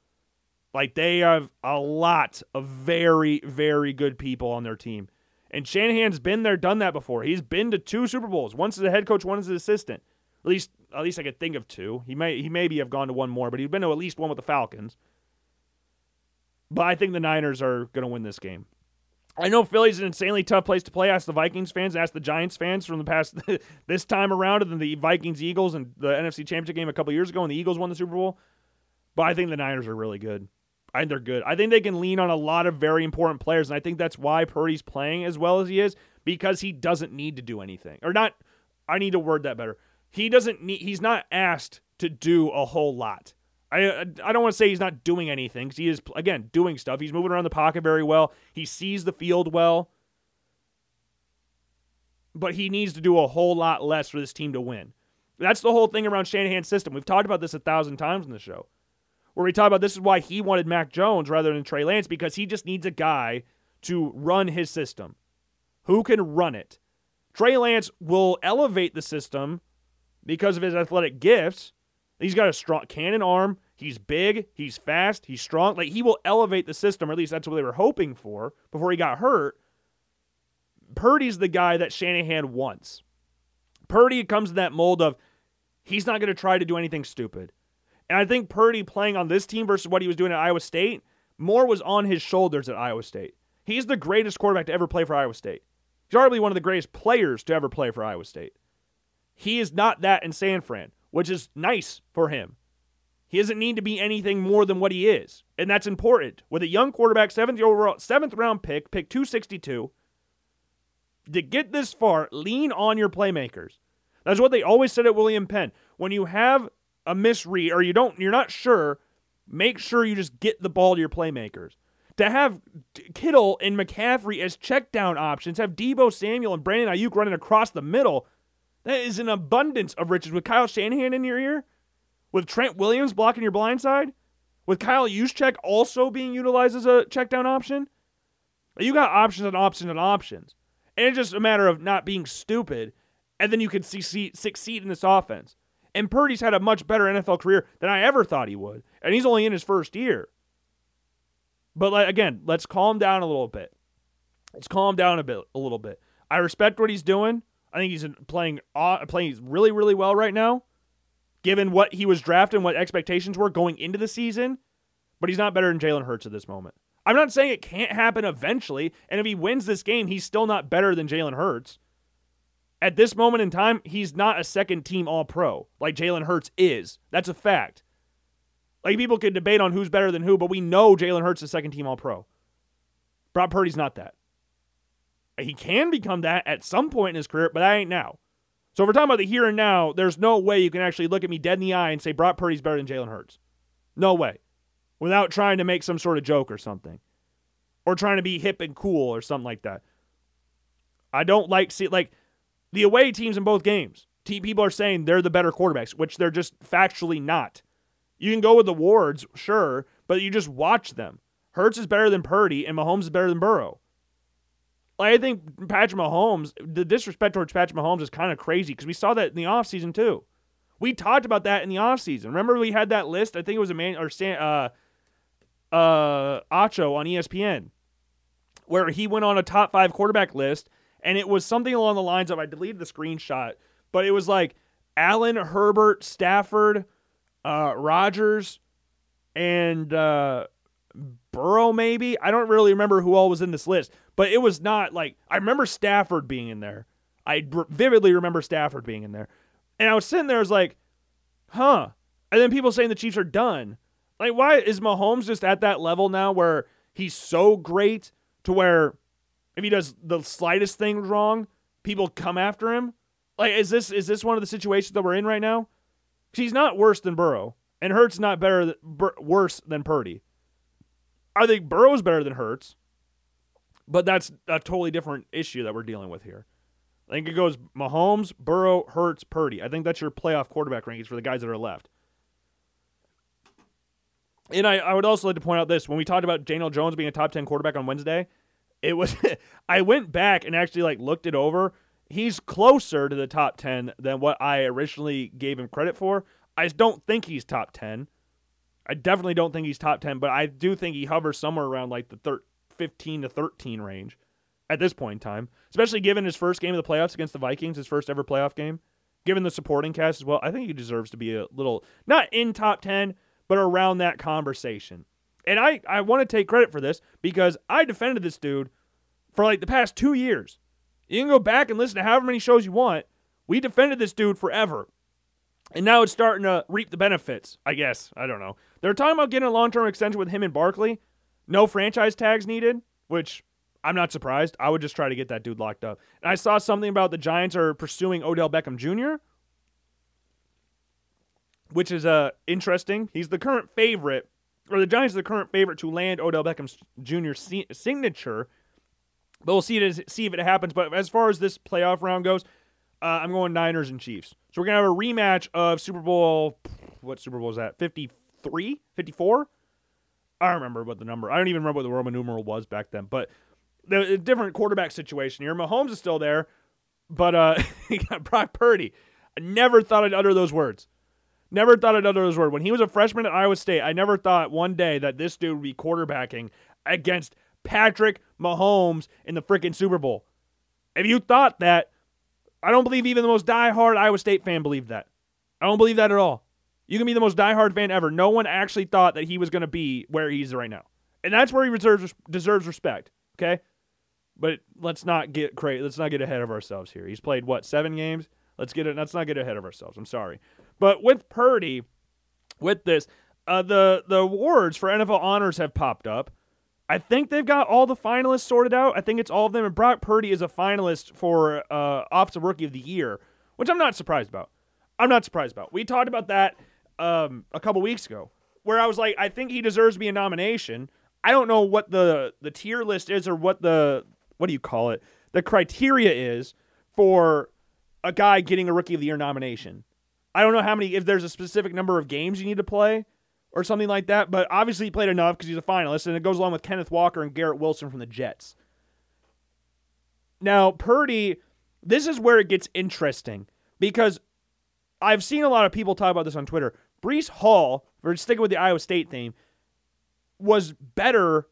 Like they have a lot of very, very good people on their team. And Shanahan's been there, done that before. He's been to two Super Bowls, once as a head coach, one as an assistant. At least, at least I could think of two. He may, he maybe have gone to one more, but he's been to at least one with the Falcons. But I think the Niners are going to win this game. I know Philly's an insanely tough place to play. Ask the Vikings fans, ask the Giants fans from the past this time around, and then the Vikings Eagles and the NFC Championship game a couple years ago, and the Eagles won the Super Bowl. But I think the Niners are really good. I think they're good. I think they can lean on a lot of very important players, and I think that's why Purdy's playing as well as he is because he doesn't need to do anything, or not. I need to word that better. He doesn't need. He's not asked to do a whole lot. I I don't want to say he's not doing anything because he is again doing stuff. He's moving around the pocket very well. He sees the field well, but he needs to do a whole lot less for this team to win. That's the whole thing around Shanahan's system. We've talked about this a thousand times in the show where we talk about this is why he wanted Mac Jones rather than Trey Lance because he just needs a guy to run his system. Who can run it? Trey Lance will elevate the system because of his athletic gifts. He's got a strong cannon arm. He's big. He's fast. He's strong. Like he will elevate the system, or at least that's what they were hoping for before he got hurt. Purdy's the guy that Shanahan wants. Purdy comes in that mold of he's not going to try to do anything stupid. And I think Purdy playing on this team versus what he was doing at Iowa State, more was on his shoulders at Iowa State. He's the greatest quarterback to ever play for Iowa State. He's arguably one of the greatest players to ever play for Iowa State. He is not that in San Fran, which is nice for him. He doesn't need to be anything more than what he is, and that's important. With a young quarterback, seventh overall, seventh round pick, pick 262, to get this far, lean on your playmakers. That's what they always said at William Penn. When you have a misread or you don't you're not sure, make sure you just get the ball to your playmakers. To have Kittle and McCaffrey as check down options, have Deebo Samuel and Brandon Aiyuk running across the middle, that is an abundance of riches. With Kyle Shanahan in your ear, with Trent Williams blocking your blind side, with Kyle Juszczyk also being utilized as a check down option, you got options and options and options. And it's just a matter of not being stupid, and then you can succeed in this offense. And Purdy's had a much better NFL career than I ever thought he would. And he's only in his first year. But again, let's calm down a little bit. Let's calm down a bit, a little bit. I respect what he's doing. I think he's playing uh, playing really, really well right now, given what he was drafted and what expectations were going into the season. But he's not better than Jalen Hurts at this moment. I'm not saying it can't happen eventually, and if he wins this game, he's still not better than Jalen Hurts. At this moment in time, he's not a second team All Pro like Jalen Hurts is. That's a fact. Like people could debate on who's better than who, but we know Jalen Hurts is second team All Pro. Brock Purdy's not that. He can become that at some point in his career, but that ain't now. So if we're talking about the here and now, there's no way you can actually look at me dead in the eye and say Brock Purdy's better than Jalen Hurts. No way. Without trying to make some sort of joke or something. Or trying to be hip and cool or something like that. I don't like see like the away teams in both games. People are saying they're the better quarterbacks, which they're just factually not. You can go with the Wards, sure, but you just watch them. Hurts is better than Purdy, and Mahomes is better than Burrow. Like, I think Patrick Mahomes, the disrespect towards Patrick Mahomes is kind of crazy because we saw that in the offseason too. We talked about that in the offseason. Remember we had that list? I think it was Emmanuel uh uh Acho on ESPN where he went on a top 5 quarterback list and it was something along the lines of I deleted the screenshot, but it was like Allen, Herbert, Stafford, uh Rodgers and uh Burrow, maybe. I don't really remember who all was in this list, but it was not like I remember Stafford being in there. I vividly remember Stafford being in there, and I was sitting there, I was like, huh. And then people saying the Chiefs are done. Like, why is Mahomes just at that level now where he's so great to where if he does the slightest thing wrong, people come after him? Like, is this is this one of the situations that we're in right now? He's not worse than Burrow, and Hurts not better, worse than Purdy. I think Burrow's better than Hurts, but that's a totally different issue that we're dealing with here. I think it goes Mahomes, Burrow, Hurts, Purdy. I think that's your playoff quarterback rankings for the guys that are left. And I, I would also like to point out this when we talked about Daniel Jones being a top 10 quarterback on Wednesday, it was I went back and actually like looked it over. He's closer to the top 10 than what I originally gave him credit for. I don't think he's top 10. I definitely don't think he's top 10, but I do think he hovers somewhere around like the thir- 15 to 13 range at this point in time, especially given his first game of the playoffs against the Vikings, his first ever playoff game. Given the supporting cast as well, I think he deserves to be a little, not in top 10, but around that conversation. And I, I want to take credit for this because I defended this dude for like the past two years. You can go back and listen to however many shows you want. We defended this dude forever. And now it's starting to reap the benefits, I guess. I don't know. They're talking about getting a long term extension with him and Barkley. No franchise tags needed, which I'm not surprised. I would just try to get that dude locked up. And I saw something about the Giants are pursuing Odell Beckham Jr., which is uh, interesting. He's the current favorite, or the Giants are the current favorite to land Odell Beckham Jr. signature. But we'll see, it, see if it happens. But as far as this playoff round goes, uh, I'm going Niners and Chiefs. So we're to have a rematch of Super Bowl, what Super Bowl is that? 54? 53, 54. I don't remember what the number. I don't even remember what the Roman numeral was back then. But the different quarterback situation here. Mahomes is still there, but uh, he got Brock Purdy. I never thought I'd utter those words. Never thought I'd utter those words. When he was a freshman at Iowa State, I never thought one day that this dude would be quarterbacking against Patrick Mahomes in the freaking Super Bowl. If you thought that, I don't believe even the most die-hard Iowa State fan believed that. I don't believe that at all. You can be the most diehard fan ever. No one actually thought that he was going to be where he's right now, and that's where he deserves deserves respect. Okay, but let's not get crazy. Let's not get ahead of ourselves here. He's played what seven games. Let's get it. Let's not get ahead of ourselves. I'm sorry, but with Purdy, with this, uh, the the awards for NFL honors have popped up. I think they've got all the finalists sorted out. I think it's all of them. And Brock Purdy is a finalist for uh, Offensive Rookie of the Year, which I'm not surprised about. I'm not surprised about. We talked about that um, a couple weeks ago, where I was like, I think he deserves to be a nomination. I don't know what the the tier list is or what the what do you call it? The criteria is for a guy getting a rookie of the year nomination. I don't know how many if there's a specific number of games you need to play or something like that, but obviously he played enough because he's a finalist, and it goes along with Kenneth Walker and Garrett Wilson from the Jets. Now, Purdy, this is where it gets interesting because I've seen a lot of people talk about this on Twitter. Breece Hall, for sticking with the Iowa State theme, was better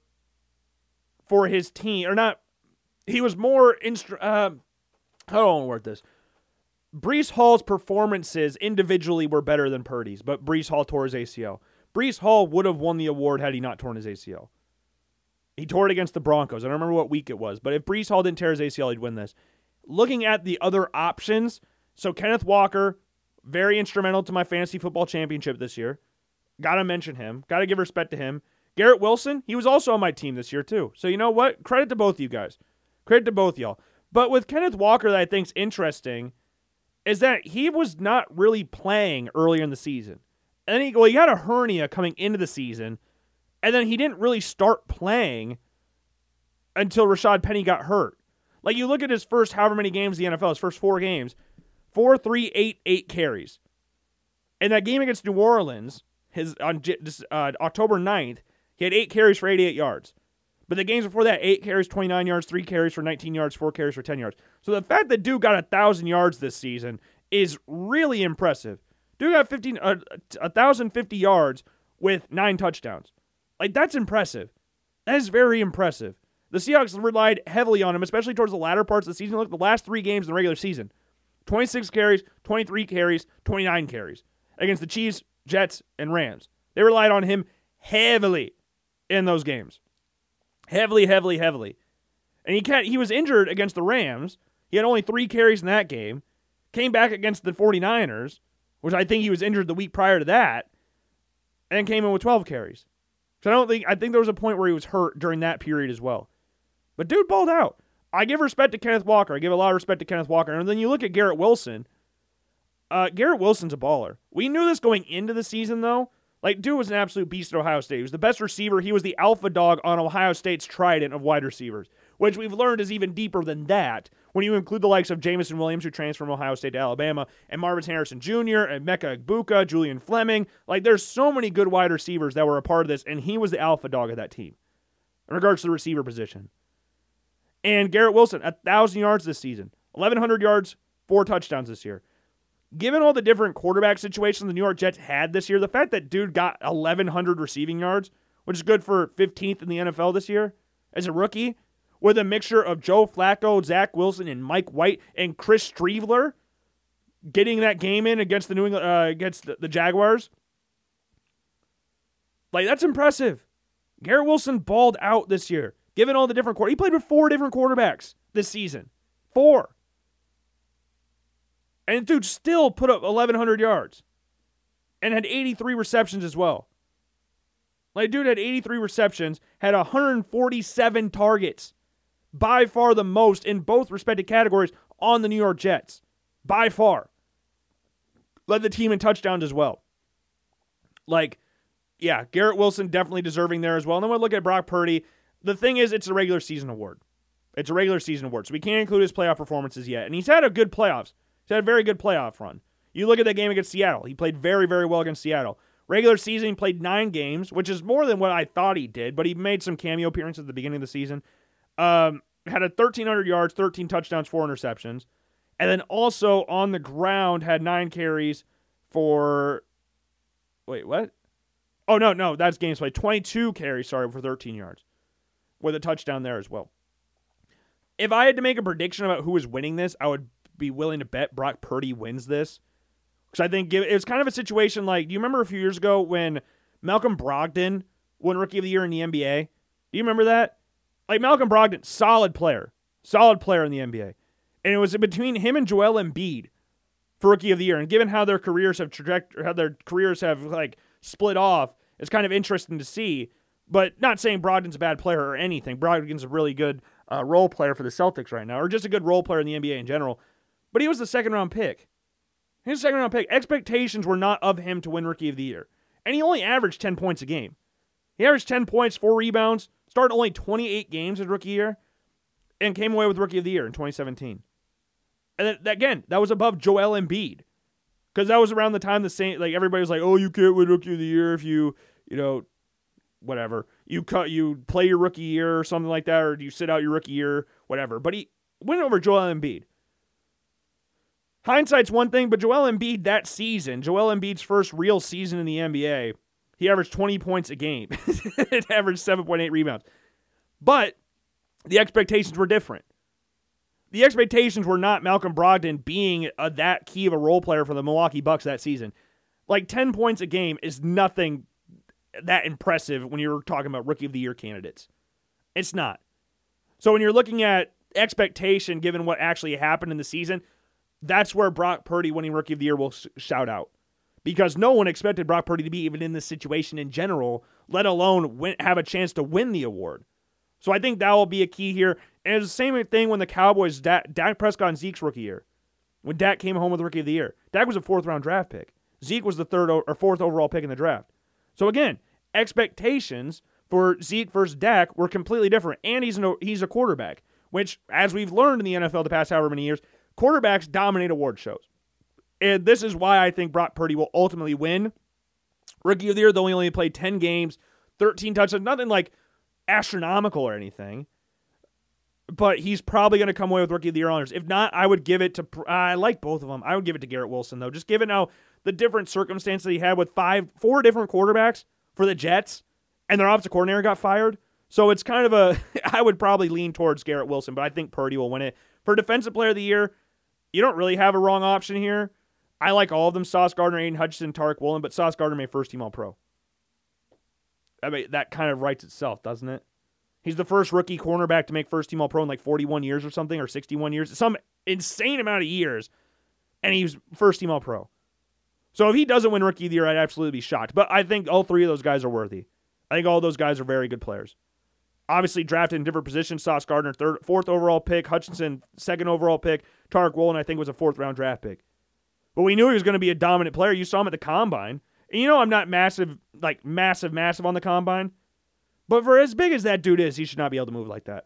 for his team, or not. He was more instru- uh, how do I want to word this? Breece Hall's performances individually were better than Purdy's, but Breece Hall tore his ACL. Breece Hall would have won the award had he not torn his ACL. He tore it against the Broncos. I don't remember what week it was, but if Breece Hall didn't tear his ACL, he'd win this. Looking at the other options, so Kenneth Walker, very instrumental to my fantasy football championship this year. Got to mention him. Got to give respect to him. Garrett Wilson, he was also on my team this year too. So you know what? Credit to both of you guys. Credit to both y'all. But with Kenneth Walker, that I think's interesting is that he was not really playing earlier in the season. And then he, well, he had a hernia coming into the season, and then he didn't really start playing until Rashad Penny got hurt. Like you look at his first however many games the NFL, his first four games, four, three, eight, eight carries. In that game against New Orleans, his on uh, October 9th, he had eight carries for 88 yards. But the games before that, eight carries, 29 yards, three carries for 19 yards, four carries for 10 yards. So the fact that Duke got a thousand yards this season is really impressive. Duke got 15, uh, 1,050 yards with nine touchdowns. Like that's impressive. That is very impressive. The Seahawks relied heavily on him, especially towards the latter parts of the season. Look, the last three games in the regular season 26 carries, 23 carries, 29 carries against the Chiefs, Jets, and Rams. They relied on him heavily in those games. Heavily, heavily, heavily. And he can't, he was injured against the Rams. He had only three carries in that game. Came back against the 49ers, which I think he was injured the week prior to that, and came in with 12 carries. So I don't think I think there was a point where he was hurt during that period as well. But dude balled out. I give respect to Kenneth Walker. I give a lot of respect to Kenneth Walker. And then you look at Garrett Wilson. Uh, Garrett Wilson's a baller. We knew this going into the season, though. Like, dude was an absolute beast at Ohio State. He was the best receiver. He was the alpha dog on Ohio State's trident of wide receivers, which we've learned is even deeper than that when you include the likes of Jameson Williams, who transferred from Ohio State to Alabama, and Marvin Harrison Jr., and Emeka Egbuka, Julian Fleming. Like, there's so many good wide receivers that were a part of this, and he was the alpha dog of that team in regards to the receiver position. And Garrett Wilson, 1,000 yards this season, 1,100 yards, four touchdowns this year. Given all the different quarterback situations the New York Jets had this year, the fact that dude got 1,100 receiving yards, which is good for 15th in the NFL this year as a rookie, with a mixture of Joe Flacco, Zach Wilson, and Mike White, and Chris Streveler getting that game in against the New England uh, against the, the Jaguars. Like that's impressive. Garrett Wilson balled out this year given all the different quarter. He played with four different quarterbacks this season. Four. And dude still put up 1,100 yards and had 83 receptions as well. Like, dude had 83 receptions, had 147 targets. By far the most in both respective categories on the New York Jets. By far. Led the team in touchdowns as well. Like, yeah, Garrett Wilson definitely deserving there as well. And then we look at Brock Purdy the thing is, it's a regular season award. It's a regular season award, so we can't include his playoff performances yet. And he's had a good playoffs. He's had a very good playoff run. You look at that game against Seattle. He played very, very well against Seattle. Regular season, he played nine games, which is more than what I thought he did, but he made some cameo appearances at the beginning of the season. Um, had a 1,300 yards, 13 touchdowns, four interceptions. And then also on the ground had nine carries for. Wait, what? Oh, no, no, that's games played. 22 carries, sorry, for 13 yards with a touchdown there as well. If I had to make a prediction about who is winning this, I would be willing to bet Brock Purdy wins this. Because I think it was kind of a situation like, do you remember a few years ago when Malcolm Brogdon won Rookie of the Year in the NBA? Do you remember that? Like Malcolm Brogdon, solid player, solid player in the NBA. And it was between him and Joel Embiid for Rookie of the Year. And given how their careers have trajectory, how their careers have like split off, it's kind of interesting to see. But not saying Brogdon's a bad player or anything. Brogdon's a really good uh, role player for the Celtics right now, or just a good role player in the NBA in general. But he was the second round pick. A second round pick. Expectations were not of him to win Rookie of the Year. And he only averaged 10 points a game. He averaged 10 points, four rebounds, started only 28 games in rookie year, and came away with Rookie of the Year in 2017. And again, that was above Joel Embiid. Because that was around the time the same like everybody was like, oh, you can't win Rookie of the Year if you, you know, whatever. You cut you play your rookie year or something like that, or you sit out your rookie year, whatever. But he went over Joel Embiid. Hindsight's one thing, but Joel Embiid that season, Joel Embiid's first real season in the NBA, he averaged 20 points a game. it averaged 7.8 rebounds. But the expectations were different. The expectations were not Malcolm Brogdon being a, that key of a role player for the Milwaukee Bucks that season. Like 10 points a game is nothing that impressive when you're talking about rookie of the year candidates. It's not. So when you're looking at expectation given what actually happened in the season, that's where Brock Purdy winning rookie of the year will sh- shout out. Because no one expected Brock Purdy to be even in this situation in general, let alone win, have a chance to win the award. So I think that will be a key here. And it's the same thing when the Cowboys, Dak, Dak Prescott and Zeke's rookie year. when Dak came home with Rookie of the Year. Dak was a fourth round draft pick. Zeke was the third or fourth overall pick in the draft. So again, expectations for Zeke versus Dak were completely different, and he's no, he's a quarterback, which as we've learned in the NFL the past however many years, quarterbacks dominate award shows, and this is why I think Brock Purdy will ultimately win Rookie of the Year. Though he only played ten games, thirteen touchdowns, nothing like astronomical or anything but he's probably going to come away with rookie of the year honors. If not, I would give it to. I like both of them. I would give it to Garrett Wilson though. Just given how the different circumstances he had with five, four different quarterbacks for the Jets, and their offensive coordinator got fired. So it's kind of a. I would probably lean towards Garrett Wilson, but I think Purdy will win it for defensive player of the year. You don't really have a wrong option here. I like all of them: Sauce Gardner, Aidan Hutchinson, Tariq Woolen, but Sauce Gardner made first team All Pro. I mean, that kind of writes itself, doesn't it? He's the first rookie cornerback to make first team All Pro in like 41 years or something, or 61 years, some insane amount of years, and he's first team All Pro. So if he doesn't win Rookie of the Year, I'd absolutely be shocked. But I think all three of those guys are worthy. I think all those guys are very good players. Obviously, drafted in different positions. Sauce Gardner, third, fourth overall pick. Hutchinson, second overall pick. Tariq Woolen, I think, was a fourth round draft pick. But we knew he was going to be a dominant player. You saw him at the combine. And you know, I'm not massive, like massive, massive on the combine. But for as big as that dude is, he should not be able to move like that.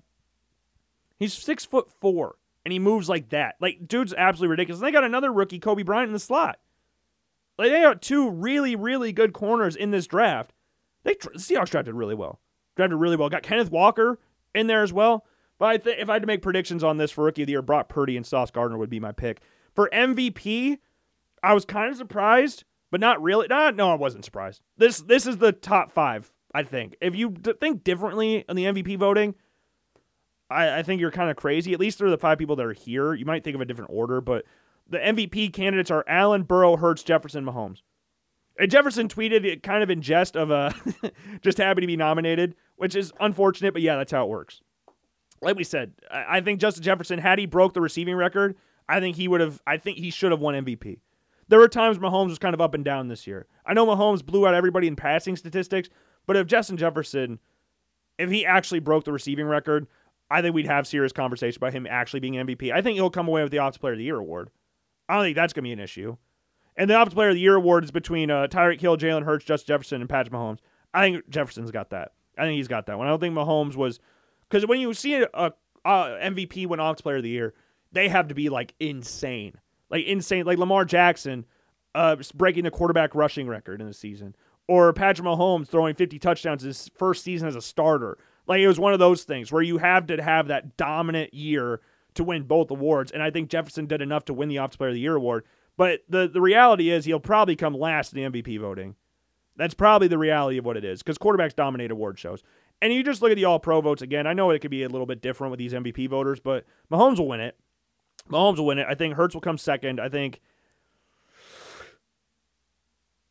He's six foot four, and he moves like that. Like, dude's absolutely ridiculous. And they got another rookie, Coby Bryant, in the slot. Like, they got two really, really good corners in this draft. They the Seahawks drafted really well. Drafted really well. Got Kenneth Walker in there as well. But I think if I had to make predictions on this for rookie of the year, Brock Purdy and Sauce Gardner would be my pick. For MVP, I was kind of surprised, but not really. Nah, no, I wasn't surprised. This this is the top five I think. If you d- think differently on the MVP voting, I, I think you're kind of crazy. At least through the five people that are here. You might think of a different order, but the MVP candidates are Allen, Burrow, Hurts, Jefferson, Mahomes. And Jefferson tweeted it kind of in jest of uh, just happy to be nominated, which is unfortunate, but yeah, that's how it works. Like we said, I think Justin Jefferson, had he broke the receiving record, I think he would have. I think he should have won MVP. There were times Mahomes was kind of up and down this year. I know Mahomes blew out everybody in passing statistics, but if Justin Jefferson, if he actually broke the receiving record, I think we'd have serious conversation about him actually being MVP. I think he'll come away with the Offensive Player of the Year award. I don't think that's going to be an issue. And the Offensive Player of the Year award is between uh, Tyreek Hill, Jalen Hurts, Justin Jefferson, and Patrick Mahomes. I think Jefferson's got that. I think he's got that one. I don't think Mahomes was because when you see a, a, a MVP win Offensive Player of the Year, they have to be like insane, like insane, like Lamar Jackson uh, breaking the quarterback rushing record in the season, or Patrick Mahomes throwing 50 touchdowns his first season as a starter. Like it was one of those things where you have to have that dominant year to win both awards. And I think Jefferson did enough to win the Offensive Player of the Year award. But the, the reality is he'll probably come last in the MVP voting. That's probably the reality of what it is because quarterbacks dominate award shows. And you just look at the All Pro votes again. I know it could be a little bit different with these MVP voters, but Mahomes will win it. Mahomes will win it. I think Hurts will come second. I think.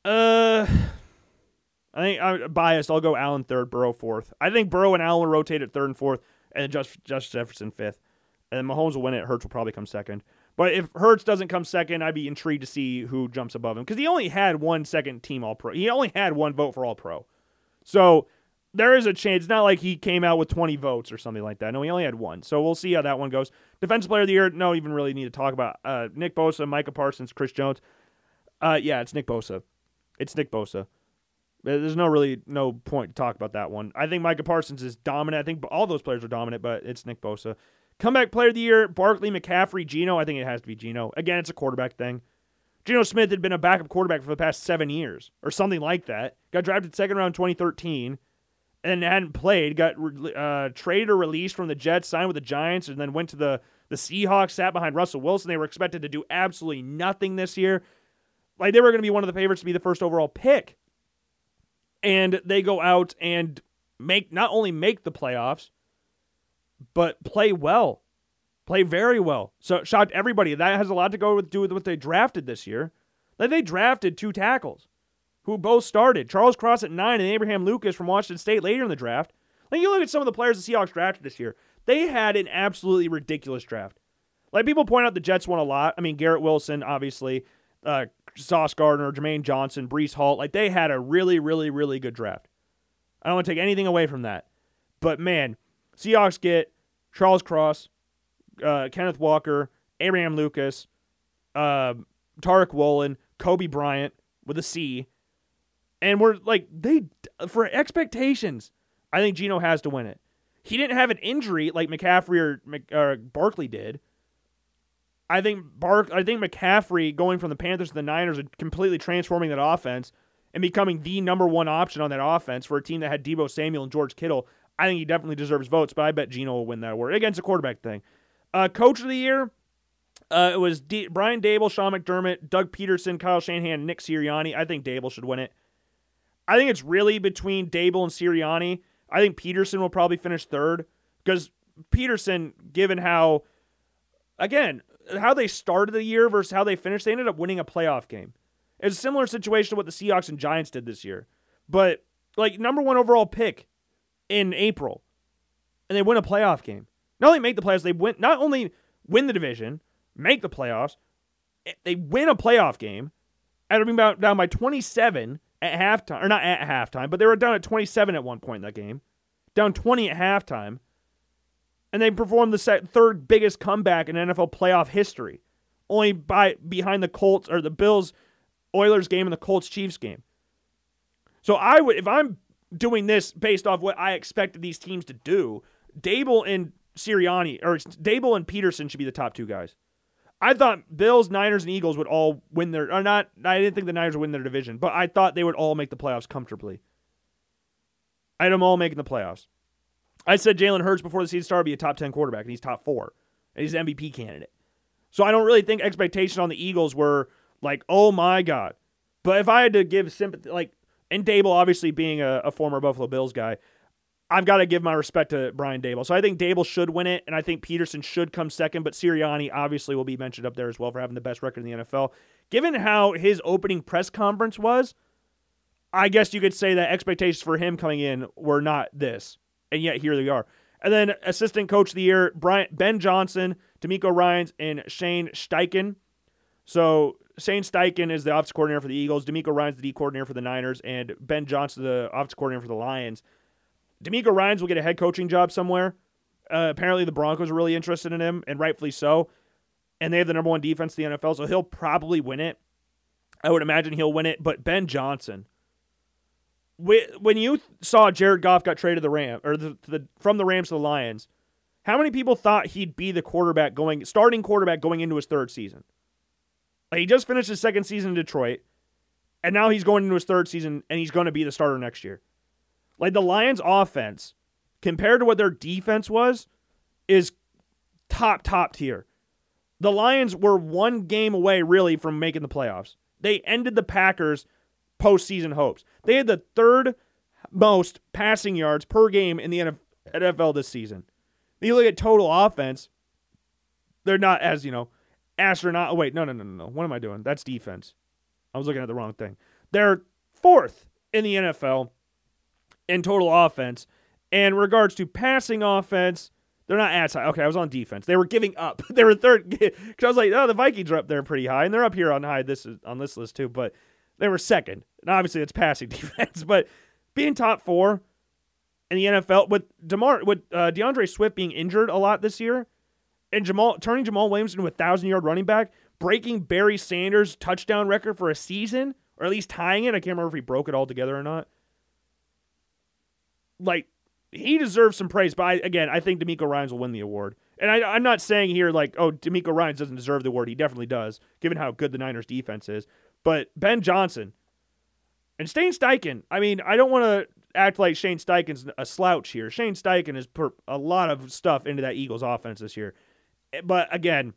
Uh, I think I'm biased. I'll go Allen third, Burrow fourth. I think Burrow and Allen rotate at third and fourth, and just just Jefferson fifth. And then Mahomes will win it. Hurts will probably come second. But if Hurts doesn't come second, I'd be intrigued to see who jumps above him because he only had one second team All Pro. He only had one vote for All Pro. So there is a chance. It's not like he came out with 20 votes or something like that. No, he only had one. So we'll see how that one goes. Defensive Player of the Year, no even really need to talk about. Uh, Nick Bosa, Micah Parsons, Chris Jones. Uh, yeah, it's Nick Bosa. It's Nick Bosa. There's no really no point to talk about that one. I think Micah Parsons is dominant. I think all those players are dominant, but it's Nick Bosa. Comeback player of the year, Barkley, McCaffrey, Geno. I think it has to be Geno. Again, it's a quarterback thing. Geno Smith had been a backup quarterback for the past seven years or something like that. Got drafted second round 2013 and hadn't played. Got uh, traded or released from the Jets, signed with the Giants, and then went to the, the Seahawks, sat behind Russell Wilson. They were expected to do absolutely nothing this year. Like they were going to be one of the favorites to be the first overall pick. And they go out and make not only make the playoffs, but play well, play very well. So shocked everybody. That has a lot to go with do with what they drafted this year. Like they drafted two tackles who both started. Charles Cross at nine and Abraham Lucas from Washington State later in the draft. Like you look at some of the players the Seahawks drafted this year, they had an absolutely ridiculous draft. Like people point out the Jets won a lot. I mean, Garrett Wilson, obviously, uh, Sauce Gardner, Jermaine Johnson, Breece Hall. Like they had a really, really, really good draft. I don't want to take anything away from that. But man, Seahawks get Charles Cross, uh, Kenneth Walker, Abraham Lucas, uh, Tariq Woolen, Coby Bryant with a C, and we're like they for expectations. I think Geno has to win it. He didn't have an injury like McCaffrey or, or Barkley did. I think Bark. I think McCaffrey going from the Panthers to the Niners and completely transforming that offense and becoming the number one option on that offense for a team that had Deebo Samuel and George Kittle. I think he definitely deserves votes, but I bet Geno will win that award against a quarterback thing. Uh, Coach of the year, uh, it was D- Brian Daboll, Sean McDermott, Doug Pederson, Kyle Shanahan, Nick Sirianni. I think Daboll should win it. I think it's really between Daboll and Sirianni. I think Pederson will probably finish third because Pederson, given how, again, how they started the year versus how they finished, they ended up winning a playoff game. It's a similar situation to what the Seahawks and Giants did this year. But like number one overall pick in April, and they win a playoff game. Not only make the playoffs, they win. Not only win the division, make the playoffs, eh, they win a playoff game. After being down by 27 at halftime, or not at halftime, but they were down at 27 at one point in that game, down 20 at halftime, and they performed the third biggest comeback in NFL playoff history, only by behind the Colts or the Bills Oilers game and the Colts Chiefs game. So I would if I'm doing this based off what I expected these teams to do, Daboll and Sirianni or Daboll and Pederson should be the top two guys. I thought Bills, Niners, and Eagles would all win their or not. I didn't think the Niners would win their division, but I thought they would all make the playoffs comfortably. I had them all making the playoffs. I said Jalen Hurts before the season started be a top ten quarterback, and he's top four, and he's an MVP candidate. So I don't really think expectation on the Eagles were like, oh my God. But if I had to give sympathy, like, and Daboll obviously being a, a former Buffalo Bills guy, I've got to give my respect to Brian Daboll. So I think Daboll should win it, and I think Pederson should come second, but Sirianni obviously will be mentioned up there as well for having the best record in the NFL. Given how his opening press conference was, I guess you could say that expectations for him coming in were not this, and yet here they are. And then assistant coach of the year, Brian Ben Johnson, DeMeco Ryans, and Shane Steichen. So Shane Steichen is the offensive coordinator for the Eagles. DeMeco Ryans the D coordinator for the Niners, and Ben Johnson the offensive coordinator for the Lions. DeMeco Ryans will get a head coaching job somewhere. Uh, apparently, the Broncos are really interested in him, and rightfully so. And they have the number one defense in the NFL, so he'll probably win it. I would imagine he'll win it. But Ben Johnson, when you saw Jared Goff got traded the Ram or the, the from the Rams to the Lions, how many people thought he'd be the quarterback going starting quarterback going into his third season? Like he just finished his second season in Detroit, and now he's going into his third season, and he's going to be the starter next year. Like the Lions' offense, compared to what their defense was, is top top tier. The Lions were one game away, really, from making the playoffs. They ended the Packers' postseason hopes. They had the third most passing yards per game in the NFL this season. You look at total offense; they're not as you know astronaut. Oh, wait, no, no, no, no, no. What am I doing? That's defense. I was looking at the wrong thing. They're fourth in the NFL in total offense. And regards to passing offense, they're not as high. Okay, I was on defense. They were giving up. they were third because I was like, oh, the Vikings are up there pretty high, and they're up here on high. This is on this list too, but they were second. And obviously, it's passing defense, but being top four in the NFL with Demar with uh, D'Andre Swift being injured a lot this year, and Jamaal turning Jamaal Williams into a thousand yard running back, breaking Barry Sanders' touchdown record for a season, or at least tying it. I can't remember if he broke it all together or not. Like he deserves some praise, but I, again, I think DeMeco Ryans will win the award. And I, am not saying here like, oh, DeMeco Ryans doesn't deserve the award. He definitely does, given how good the Niners defense is. But Ben Johnson and Shane Steichen. I mean, I don't want to act like Shane Steichen's a slouch here. Shane Steichen has put a lot of stuff into that Eagles offense this year. Eh, but again,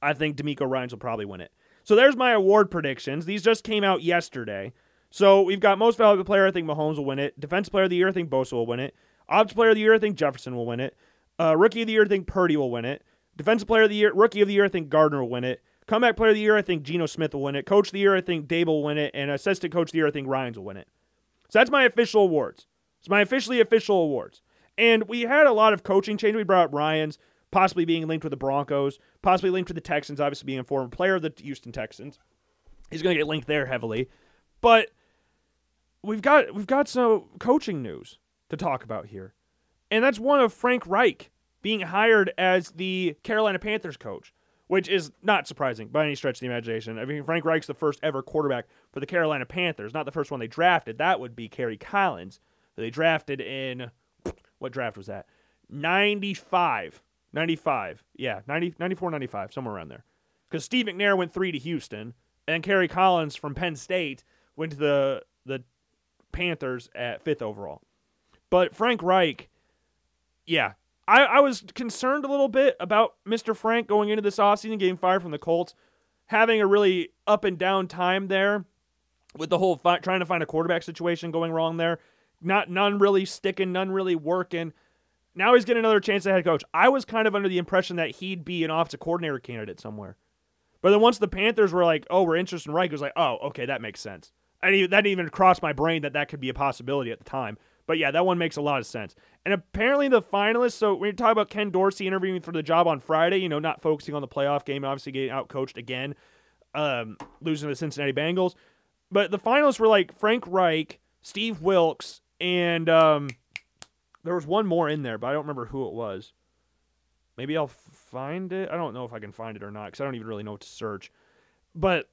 I think DeMeco Ryans will probably win it. So there's my award predictions. These just came out yesterday. So we've got most valuable player. I think Mahomes will win it. Defense player of the year. I think Bosa will win it. Odds player of the year. I think Jefferson will win it. Uh, rookie of the year. I think Purdy will win it. Defensive player of the year. Rookie of the year. I think Gardner will win it. Comeback player of the year. I think Geno Smith will win it. Coach of the year. I think Daboll will win it. And assistant coach of the year. I think Ryans will win it. So that's my official awards. It's my officially official awards. And we had a lot of coaching change. We brought up Ryans possibly being linked with the Broncos, possibly linked to the Texans, obviously being a former player of the Houston Texans. He's going to get linked there heavily. But we've got we've got some coaching news to talk about here. And that's one of Frank Reich being hired as the Carolina Panthers coach. which is not surprising by any stretch of the imagination. I mean, Frank Reich's the first ever quarterback for the Carolina Panthers, not the first one they drafted. That would be Kerry Collins, who they drafted in what draft was that? 95. 95. Yeah, 90, 94, 95, somewhere around there. Because Steve McNair went three to Houston, and Kerry Collins from Penn State went to the the Panthers at fifth overall. But Frank Reich, yeah, I, I was concerned a little bit about Mr. Frank going into this offseason, getting fired from the Colts, having a really up and down time there with the whole fi- trying to find a quarterback situation going wrong there. Not none really sticking, none really working. Now he's getting another chance at head coach. I was kind of under the impression that he'd be an offensive coordinator candidate somewhere. But then once the Panthers were like, "Oh, we're interested in Reich," it was like, "Oh, okay, that makes sense." And that didn't even cross my brain that that could be a possibility at the time. But yeah, that one makes a lot of sense. And apparently the finalists, so when you talk about Ken Dorsey interviewing for the job on Friday, you know, not focusing on the playoff game, obviously getting outcoached again, um, losing to the Cincinnati Bengals. But the finalists were like Frank Reich, Steve Wilks, and um, there was one more in there, but I don't remember who it was. Maybe I'll find it. I don't know if I can find it or not because I don't even really know what to search. But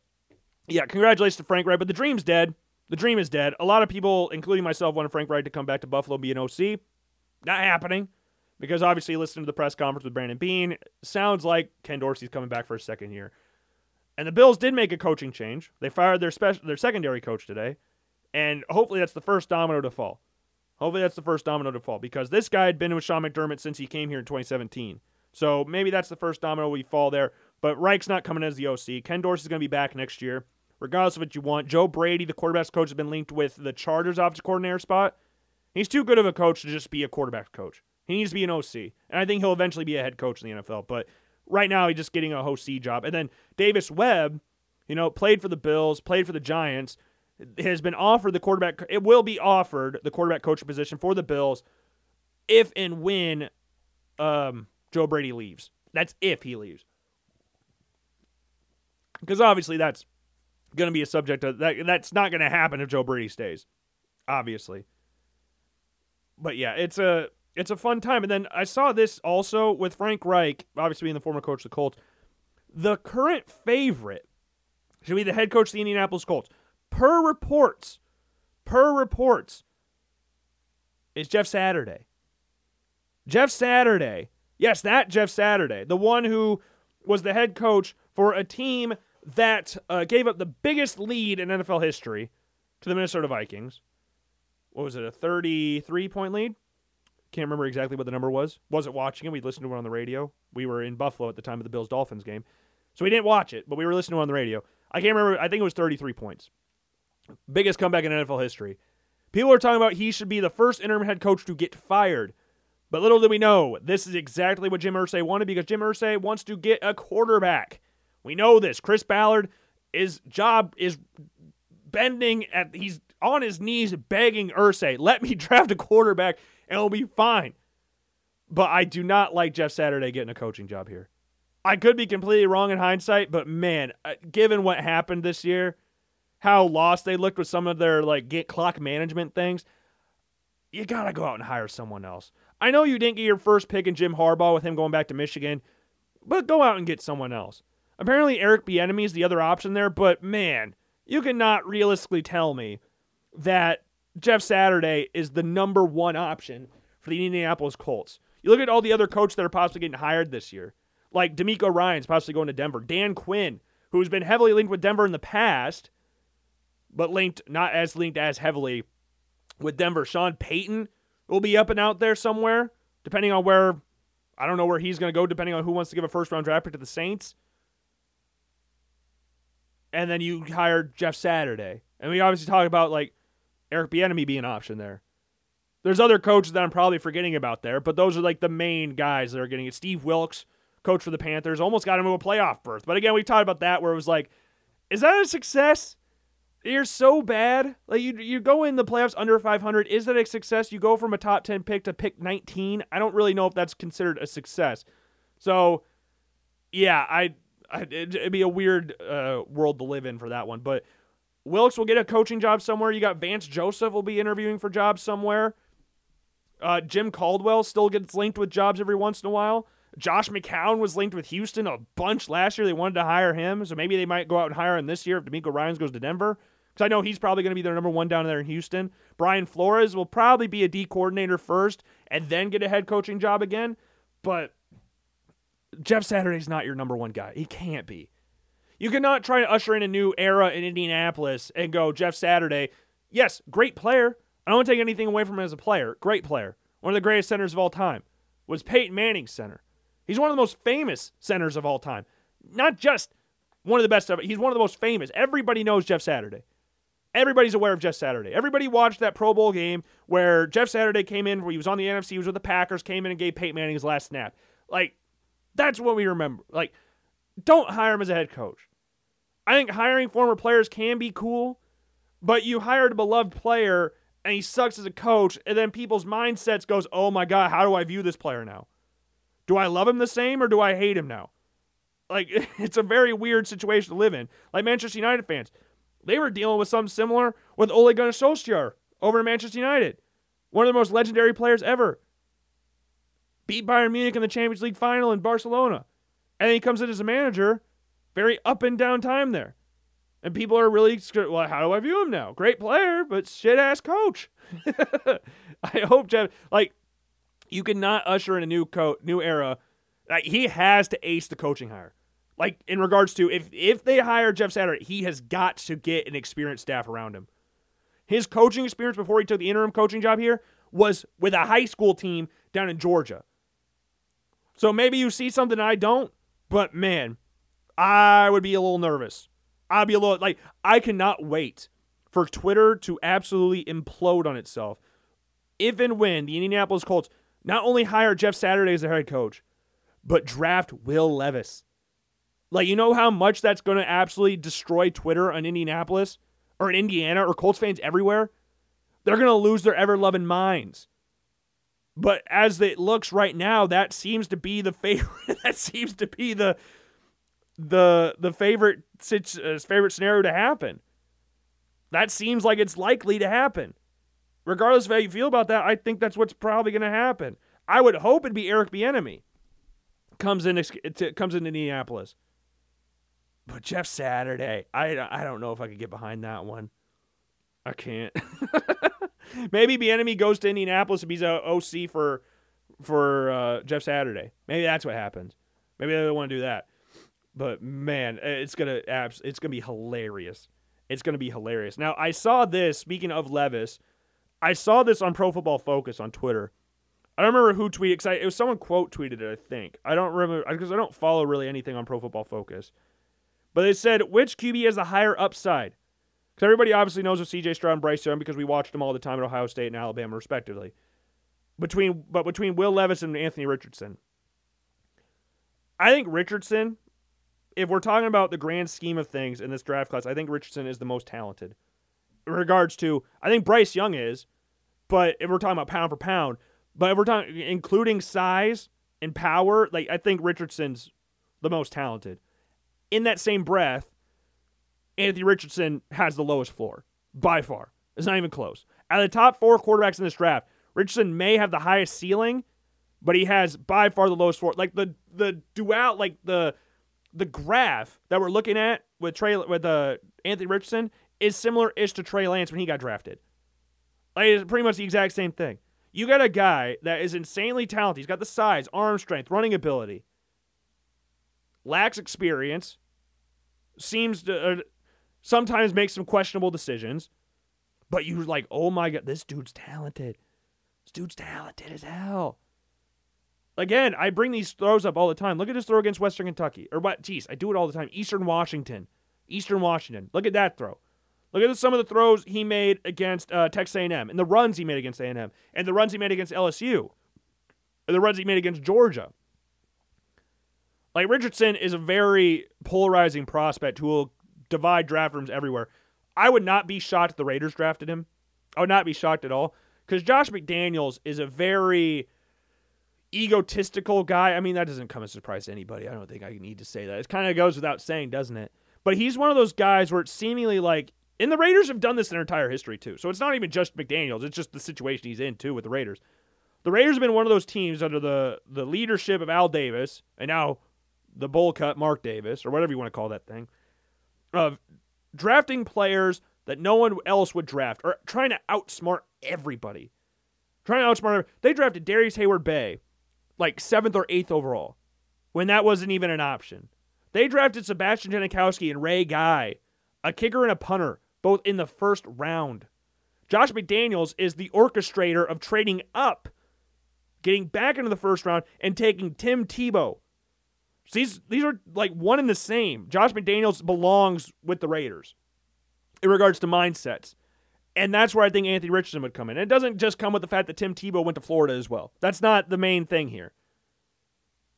yeah, congratulations to Frank Reich. But the dream's dead. The dream is dead. A lot of people, including myself, wanted Frank Reich to come back to Buffalo and be an OC. Not happening because obviously, listening to the press conference with Brandon Beane sounds like Ken Dorsey's coming back for a second year. And the Bills did make a coaching change. They fired their special their secondary coach today, and hopefully that's the first domino to fall. Hopefully that's the first domino to fall because this guy had been with Sean McDermott since he came here in 2017. So maybe that's the first domino we fall there. But Reich's not coming as the OC. Ken Dorsey's going to be back next year regardless of what you want. Joe Brady, the quarterback's coach, has been linked with the Chargers offensive coordinator spot. He's too good of a coach to just be a quarterback coach. He needs to be an OC, and I think he'll eventually be a head coach in the NFL. But right now, he's just getting a OC job. And then Davis Webb, you know, played for the Bills, played for the Giants, has been offered the quarterback. It will be offered the quarterback coach position for the Bills if and when um, Joe Brady leaves. That's if he leaves, because obviously that's going to be a subject of that. That's not going to happen if Joe Brady stays, obviously. But yeah, it's a it's a fun time. And then I saw this also with Frank Reich, obviously being the former coach of the Colts. The current favorite should be the head coach of the Indianapolis Colts. Per reports, per reports, is Jeff Saturday. Jeff Saturday. Yes, that Jeff Saturday, the one who was the head coach for a team that uh, gave up the biggest lead in NFL history to the Minnesota Vikings. What was it, a 33 point lead? Can't remember exactly what the number was. Wasn't watching it. We listened to it on the radio. We were in Buffalo at the time of the Bills Dolphins game. So we didn't watch it, but we were listening to it on the radio. I can't remember. I think it was 33 points. Biggest comeback in NFL history. People are talking about he should be the first interim head coach to get fired. But little do we know, this is exactly what Jim Irsay wanted because Jim Irsay wants to get a quarterback. We know this. Chris Ballard, his job is bending at he's on his knees begging Irsay, let me draft a quarterback and it'll be fine. But I do not like Jeff Saturday getting a coaching job here. I could be completely wrong in hindsight, but man, uh, given what happened this year, how lost they looked with some of their like get clock management things, you gotta go out and hire someone else. I know you didn't get your first pick in Jim Harbaugh with him going back to Michigan, but go out and get someone else. Apparently, Eric Bieniemy is the other option there, but man, you cannot realistically tell me that Jeff Saturday is the number one option for the Indianapolis Colts. You look at all the other coaches that are possibly getting hired this year, like DeMeco Ryans possibly going to Denver, Dan Quinn, who's been heavily linked with Denver in the past, but linked not as linked as heavily with Denver. Sean Payton will be up and out there somewhere, depending on where I don't know where he's going to go, depending on who wants to give a first round draft pick to the Saints and then you hired Jeff Saturday. And we obviously talk about like Eric Bieniemy being an option there. There's other coaches that I'm probably forgetting about there, but those are like the main guys that are getting it. Steve Wilks, coach for the Panthers, almost got him to a playoff berth. But again, we talked about that where it was like, is that a success? You're so bad. Like you you go in the playoffs under 500. Is that a success? You go from a top 10 pick to pick 19. I don't really know if that's considered a success. So, yeah, I it'd be a weird uh, world to live in for that one. But Wilks will get a coaching job somewhere. You got Vance Joseph will be interviewing for jobs somewhere. Uh, Jim Caldwell still gets linked with jobs every once in a while. Josh McCown was linked with Houston a bunch last year. They wanted to hire him, so maybe they might go out and hire him this year if DeMeco Ryans goes to Denver. Because I know he's probably going to be their number one down there in Houston. Brian Flores will probably be a D coordinator first and then get a head coaching job again. But Jeff Saturday's not your number one guy. He can't be. You cannot try to usher in a new era in Indianapolis and go Jeff Saturday. Yes, great player. I don't want to take anything away from him as a player. Great player. One of the greatest centers of all time was Peyton Manning's center. He's one of the most famous centers of all time. Not just one of the best of it. He's one of the most famous. Everybody knows Jeff Saturday. Everybody's aware of Jeff Saturday. Everybody watched that Pro Bowl game where Jeff Saturday came in, where he was on the NFC, he was with the Packers, came in and gave Peyton Manning his last snap. Like, that's what we remember. Like, don't hire him as a head coach. I think hiring former players can be cool, but you hired a beloved player and he sucks as a coach, and then people's mindsets goes, "Oh my god, how do I view this player now? Do I love him the same or do I hate him now?" Like it's a very weird situation to live in. Like Manchester United fans, they were dealing with something similar with Ole Gunnar Solskjaer over in Manchester United, one of the most legendary players ever. Beat Bayern Munich in the Champions League final in Barcelona, and he comes in as a manager very up and down time there. And people are really, well, how do I view him now? Great player, but shit ass coach. I hope Jeff, like, you cannot usher in a new co- new era. Like, he has to ace the coaching hire. Like in regards to if if they hire Jeff Saturday, he has got to get an experienced staff around him. His coaching experience before he took the interim coaching job here was with a high school team down in Georgia. So maybe you see something I don't, but man, I would be a little nervous. I'd be a little like I cannot wait for Twitter to absolutely implode on itself. If and when the Indianapolis Colts not only hire Jeff Saturday as their head coach, but draft Will Levis. Like, you know how much that's going to absolutely destroy Twitter in Indianapolis or in Indiana or Colts fans everywhere? They're going to lose their ever loving minds. But as it looks right now, that seems to be the favorite. that seems to be the the the favorite uh, favorite scenario to happen. That seems like it's likely to happen. Regardless of how you feel about that, I think that's what's probably going to happen. I would hope it'd be Eric Bieniemy comes in comes into Indianapolis. But Jeff Saturday, I I don't know if I could get behind that one. I can't. Maybe Bieniemy goes to Indianapolis if he's a OC for for uh, Jeff Saturday. Maybe that's what happens. Maybe they want to do that. But man, it's gonna it's gonna be hilarious. It's gonna be hilarious. Now I saw this. Speaking of Levis, I saw this on Pro Football Focus on Twitter. I don't remember who tweeted. I, it was someone quote tweeted it. I think I don't remember because I don't follow really anything on Pro Football Focus. But they said which QB has the higher upside. Because everybody obviously knows of C.J. Stroud and Bryce Young because we watched them all the time at Ohio State and Alabama, respectively. Between but between Will Levis and Anthony Richardson, I think Richardson if we're talking about the grand scheme of things in this draft class, I think Richardson is the most talented. In regards to, I think Bryce Young is, but if we're talking about pound for pound, but if we're talking including size and power, like I think Richardson's the most talented. In that same breath, Anthony Richardson has the lowest floor by far. It's not even close. Out of the top four quarterbacks in this draft, Richardson may have the highest ceiling, but he has by far the lowest floor. Like the the dual, like the the graph that we're looking at with Trey with uh, Anthony Richardson is similar-ish to Trey Lance when he got drafted. Like it's pretty much the exact same thing. You got a guy that is insanely talented. He's got the size, arm strength, running ability. Lacks experience. Seems to uh, sometimes make some questionable decisions. But you're like, oh my god, this dude's talented. This dude's talented as hell. Again, I bring these throws up all the time. Look at his throw against Western Kentucky. Or what? Geez, I do it all the time. Eastern Washington. Eastern Washington. Look at that throw. Look at some of the throws he made against uh, Texas A&M, and the runs he made against A&M, and the runs he made against LSU, and the runs he made against Georgia. Like Richardson is a very polarizing prospect who will divide draft rooms everywhere. I would not be shocked if the Raiders drafted him. I would not be shocked at all because Josh McDaniels is a very egotistical guy. I mean, that doesn't come as a surprise to anybody. I don't think I need to say that. It kind of goes without saying, doesn't it? But he's one of those guys where it's seemingly like, and the Raiders have done this in their entire history too. So it's not even just McDaniels; it's just the situation he's in too with the Raiders. The Raiders have been one of those teams under the the leadership of Al Davis and now the bowl cut Mark Davis or whatever you want to call that thing of drafting players that no one else would draft or trying to outsmart everybody. Trying to outsmart. They drafted Darrius Heyward-Bey like seventh or eighth overall when that wasn't even an option. They drafted Sebastian Janikowski and Ray Guy, a kicker and a punter, both in the first round. Josh McDaniels is the orchestrator of trading up, getting back into the first round, and taking Tim Tebow. So these, these are like one and the same. Josh McDaniels belongs with the Raiders in regards to mindsets. And that's where I think Anthony Richardson would come in. And it doesn't just come with the fact that Tim Tebow went to Florida as well. That's not the main thing here.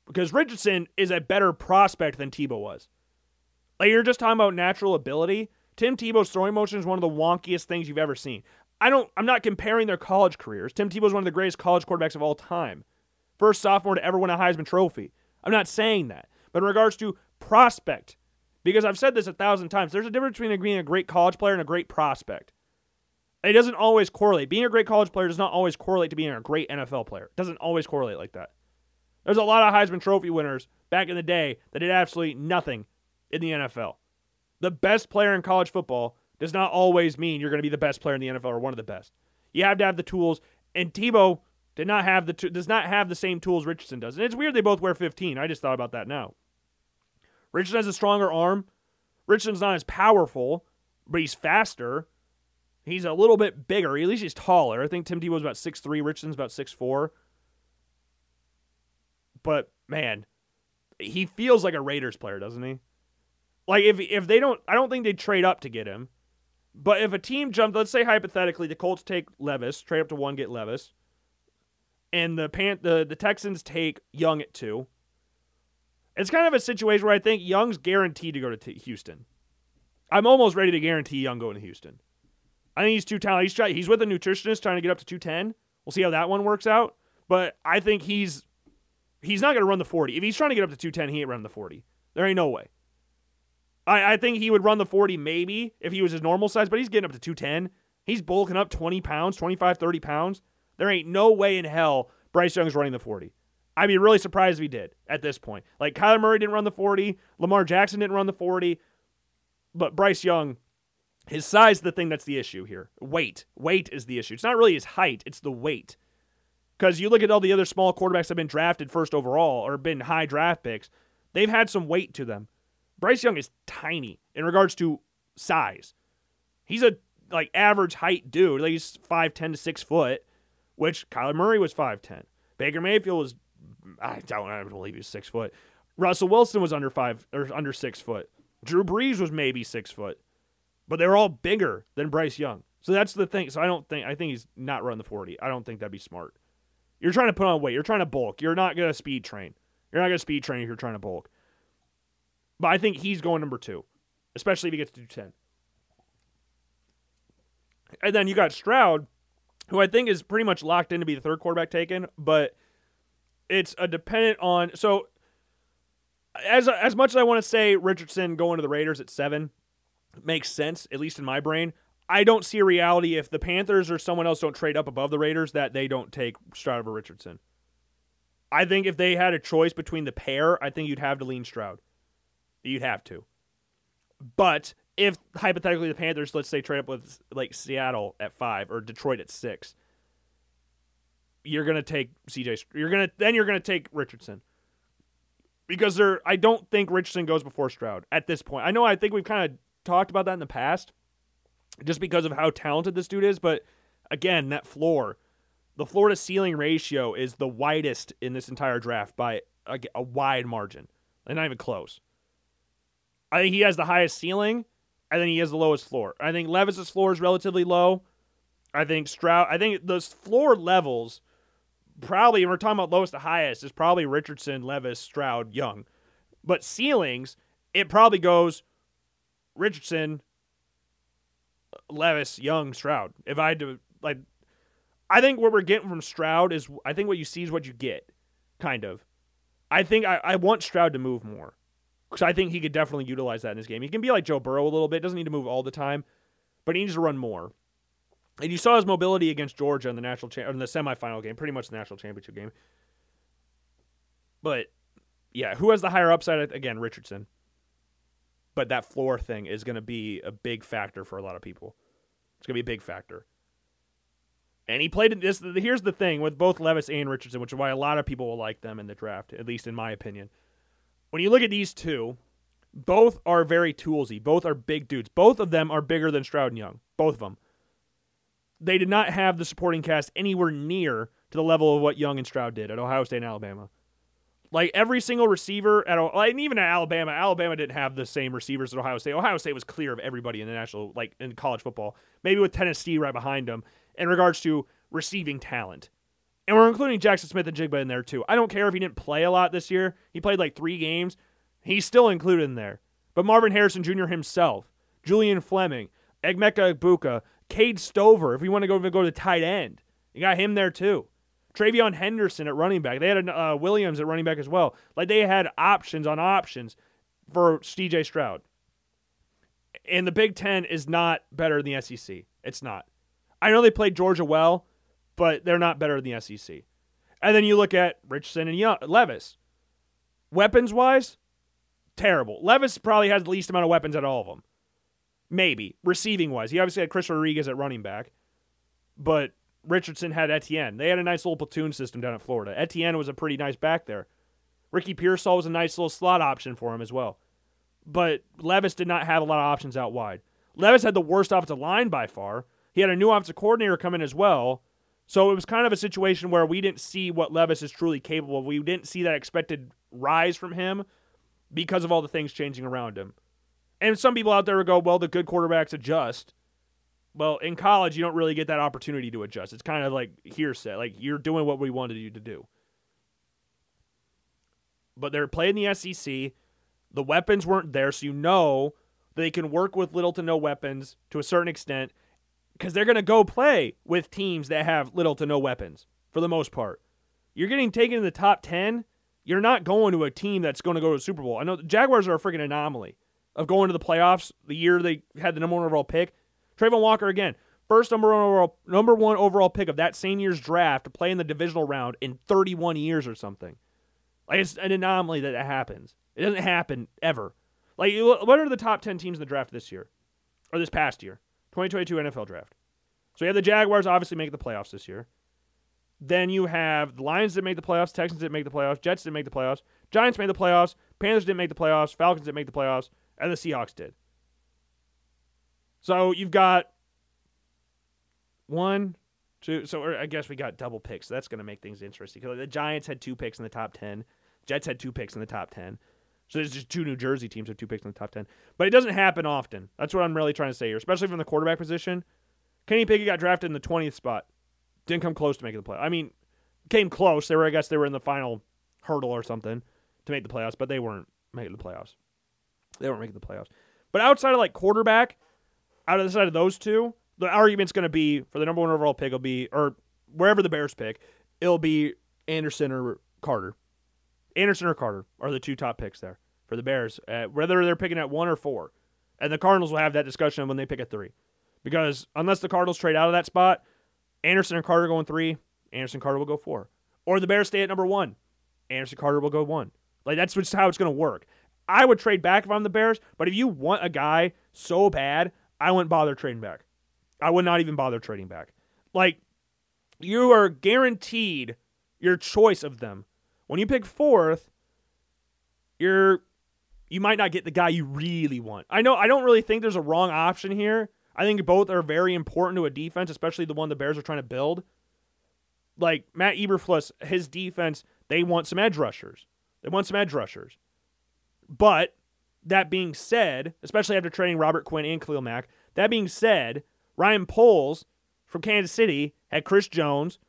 Because Richardson is a better prospect than Tebow was. Like you're just talking about natural ability. Tim Tebow's throwing motion is one of the wonkiest things you've ever seen. I don't I'm not comparing their college careers. Tim Tebow's one of the greatest college quarterbacks of all time. First sophomore to ever win a Heisman Trophy. I'm not saying that. But in regards to prospect, because I've said this a thousand times, there's a difference between being a great college player and a great prospect. It doesn't always correlate. Being a great college player does not always correlate to being a great NFL player. It doesn't always correlate like that. There's a lot of Heisman Trophy winners back in the day that did absolutely nothing in the NFL. The best player in college football does not always mean you're going to be the best player in the NFL or one of the best. You have to have the tools, and Tebow did not have the does not have the same tools Richardson does. And it's weird they both wear 15. I just thought about that now. Richardson has a stronger arm. Richardson's not as powerful, but he's faster. He's a little bit bigger. At least he's taller. I think Tim Tebow's about 6'3. Richardson's about 6'4. But man, he feels like a Raiders player, doesn't he? Like if if they don't I don't think they'd trade up to get him. But if a team jumped, let's say hypothetically the Colts take Levis, trade up to one, get Levis, and the Pan- the the Texans take Young at two. It's kind of a situation where I think Young's guaranteed to go to t- Houston. I'm almost ready to guarantee Young going to Houston. I think he's too talented. He's, try- he's with a nutritionist trying to get up to 210. We'll see how that one works out. But I think he's he's not going to run the 40. If he's trying to get up to 210, he ain't running the 40. There ain't no way. I, I think he would run the 40 maybe if he was his normal size, but he's getting up to 210. He's bulking up 20 pounds, 25, 30 pounds. There ain't no way in hell Bryce Young's running the 40. I'd be really surprised if he did at this point. Like Kyler Murray didn't run the 40, Lamar Jackson didn't run the 40, but Bryce Young, his size is the thing that's the issue here. Weight. Weight is the issue. It's not really his height, it's the weight. Because you look at all the other small quarterbacks that have been drafted first overall or been high draft picks, they've had some weight to them. Bryce Young is tiny in regards to size. He's a like average height dude. Like he's five ten to six foot, which Kyler Murray was five ten. Baker Mayfield was I don't I believe he's six foot. Russell Wilson was under five or under six foot. Drew Brees was maybe six foot, but they were all bigger than Bryce Young. So that's the thing. So I don't think I think he's not run the forty. I don't think that'd be smart. You're trying to put on weight. You're trying to bulk. You're not gonna speed train. You're not gonna speed train if you're trying to bulk. But I think he's going number two, especially if he gets to 10. And then you got Stroud, who I think is pretty much locked in to be the third quarterback taken, but it's a dependent on. So, as as much as I want to say Richardson going to the Raiders at seven makes sense, at least in my brain, I don't see a reality if the Panthers or someone else don't trade up above the Raiders that they don't take Stroud over Richardson. I think if they had a choice between the pair, I think you'd have to lean Stroud. You'd have to. But if hypothetically the Panthers, let's say, trade up with like Seattle at five or Detroit at six, you're gonna take CJ. You're gonna then you're gonna take Richardson because there. I don't think Richardson goes before Stroud at this point. I know. I think we've kind of talked about that in the past, just because of how talented this dude is. But again, that floor, the floor to ceiling ratio is the widest in this entire draft by a, a wide margin, and not even close. I think he has the highest ceiling. I think he has the lowest floor. I think Levis's floor is relatively low. I think Stroud. I think those floor levels probably, and we're talking about lowest to highest, is probably Richardson, Levis, Stroud, Young. But ceilings, it probably goes Richardson, Levis, Young, Stroud. If I had to, like, I think what we're getting from Stroud is, I think what you see is what you get, kind of. I think I, I want Stroud to move more because I think he could definitely utilize that in his game. He can be like Joe Burrow a little bit, doesn't need to move all the time, but he needs to run more. And you saw his mobility against Georgia in the national cha- in the semifinal game, pretty much the national championship game. But yeah, who has the higher upside? Again, Richardson. But that floor thing is going to be a big factor for a lot of people. It's going to be a big factor. And he played this. Here's the thing with both Levis and Richardson, which is why a lot of people will like them in the draft, at least in my opinion. When you look at these two, both are very toolsy. Both are big dudes. Both of them are bigger than Stroud and Young. Both of them. They did not have the supporting cast anywhere near to the level of what Young and Stroud did at Ohio State and Alabama. Like every single receiver at like even at Alabama, Alabama didn't have the same receivers as Ohio State. Ohio State was clear of everybody in the national like in college football. Maybe with Tennessee right behind them in regards to receiving talent. And we're including Jackson Smith-Njigba in there too. I don't care if he didn't play a lot this year. He played like three games. He's still included in there. But Marvin Harrison Jr. himself, Julian Fleming, Emeka Egbuka, Cade Stover, if we want to go, go to the tight end, you got him there too. TreVeyon Henderson at running back. They had uh, Williams at running back as well. Like they had options on options for CJ Stroud. And the Big Ten is not better than the SEC. It's not. I know they played Georgia well, but they're not better than the SEC. And then you look at Richardson and Young, Levis. Weapons wise, terrible. Levis probably has the least amount of weapons at all of them. Maybe. Receiving wise. He obviously had Chris Rodriguez at running back, but Richardson had Etienne. They had a nice little platoon system down at Florida. Etienne was a pretty nice back there. Ricky Pearsall was a nice little slot option for him as well. But Levis did not have a lot of options out wide. Levis had the worst offensive line by far. He had a new offensive coordinator come in as well. So it was kind of a situation where we didn't see what Levis is truly capable of. We didn't see that expected rise from him because of all the things changing around him. And some people out there would go, well, the good quarterbacks adjust. Well, in college, you don't really get that opportunity to adjust. It's kind of like hearsay. Like you're doing what we wanted you to do. But they're playing the SEC. The weapons weren't there, so you know they can work with little to no weapons to a certain extent because they're going to go play with teams that have little to no weapons for the most part. You're getting taken in the top 10. You're not going to a team that's going to go to the Super Bowl. I know the Jaguars are a freaking anomaly of going to the playoffs the year they had the number one overall pick. Travon Walker again, first number one overall number one overall pick of that same year's draft to play in the divisional round in 31 years or something. Like it's an anomaly that it happens. It doesn't happen ever. Like what are the top 10 teams in the draft this year or this past year? 2022 NFL draft. So you have the Jaguars obviously make the playoffs this year. Then you have the Lions didn't make the playoffs, Texans didn't make the playoffs, Jets didn't make the playoffs, Giants made the playoffs, Panthers didn't make the playoffs, Falcons didn't make the playoffs, and the Seahawks did. So you've got one, two. So I guess we got double picks. So that's going to make things interesting. Because the Giants had two picks in the top ten, Jets had two picks in the top ten. So there's just two New Jersey teams with two picks in the top ten. But it doesn't happen often. That's what I'm really trying to say here, especially from the quarterback position. Kenny Pickett got drafted in the 20th spot. Didn't come close to making the play. I mean, came close. They were, I guess, they were in the final hurdle or something to make the playoffs, but they weren't making the playoffs. They weren't making the playoffs. But outside of like quarterback, out of the side of those two, the argument's going to be for the number one overall pick will be, or wherever the Bears pick, it'll be Anderson or Carter. Anderson or Carter are the two top picks there for the Bears, uh, whether they're picking at one or four. And the Cardinals will have that discussion when they pick at three. Because unless the Cardinals trade out of that spot, Anderson and Carter going three, Anderson Carter will go four. Or the Bears stay at number one, Anderson Carter will go one. Like that's just how it's going to work. I would trade back if I'm the Bears, but if you want a guy so bad, I wouldn't bother trading back. I would not even bother trading back. Like, you are guaranteed your choice of them. When you pick fourth, you're you might not get the guy you really want. I know I don't really think there's a wrong option here. I think both are very important to a defense, especially the one the Bears are trying to build. Like Matt Eberflus, his defense, they want some edge rushers. They want some edge rushers. But that being said, especially after trading Robert Quinn and Khalil Mack, that being said, Ryan Poles from Kansas City had Chris Jones.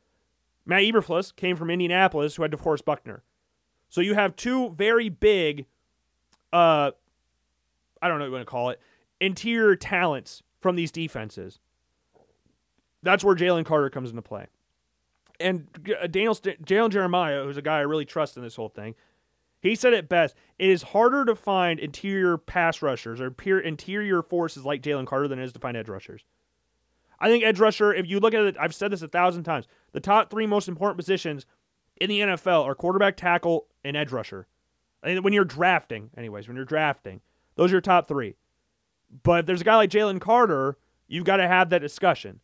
Matt Eberflus came from Indianapolis, who had DeForest Buckner. So you have two very big, uh, I don't know what you want to call it, interior talents from these defenses. That's where Jalen Carter comes into play. And uh, Daniel Jalen Jeremiah, who's a guy I really trust in this whole thing, he said it best. It is harder to find interior pass rushers or interior forces like Jalen Carter than it is to find edge rushers. I think edge rusher, if you look at it, I've said this a thousand times. The top three most important positions in the NFL are quarterback, tackle, and edge rusher. I when you're drafting, anyways, when you're drafting, those are your top three. But if there's a guy like Jalen Carter, you've got to have that discussion.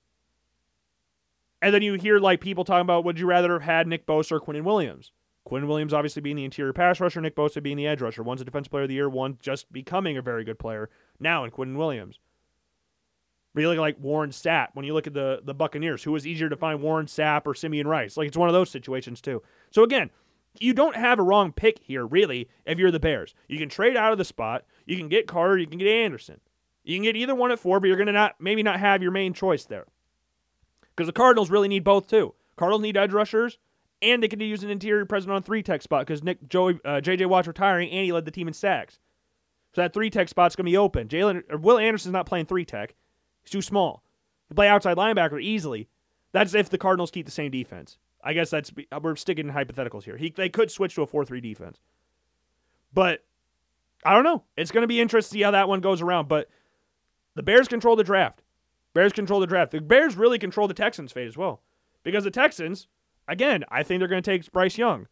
And then you hear like people talking about would you rather have had Nick Bosa or Quinnen Williams? Quinnen Williams obviously being the interior pass rusher, Nick Bosa being the edge rusher. One's a defensive player of the year, one just becoming a very good player now in Quinnen Williams. Really like Warren Sapp when you look at the the Buccaneers, who was easier to find Warren Sapp or Simeon Rice? Like it's one of those situations too. So again, you don't have a wrong pick here, really, if you're the Bears. You can trade out of the spot. You can get Carter. You can get Anderson. You can get either one at four, but you're to not maybe not have your main choice there. Because the Cardinals really need both too. Cardinals need edge rushers, and they could use an interior present on three tech spot because Nick Joey uh, JJ Watt's retiring, and he led the team in sacks. So that three tech spot's to be open. Jalen Will Anderson's not playing three tech. He's too small. He play outside linebacker easily. That's if the Cardinals keep the same defense. I guess that's uh, we're sticking in hypotheticals here. He, they could switch to a four three defense, but I don't know. It's going to be interesting to see how that one goes around. But the Bears control the draft. Bears control the draft. The Bears really control the Texans' fate as well, because the Texans, again, I think they're going to take Bryce Young,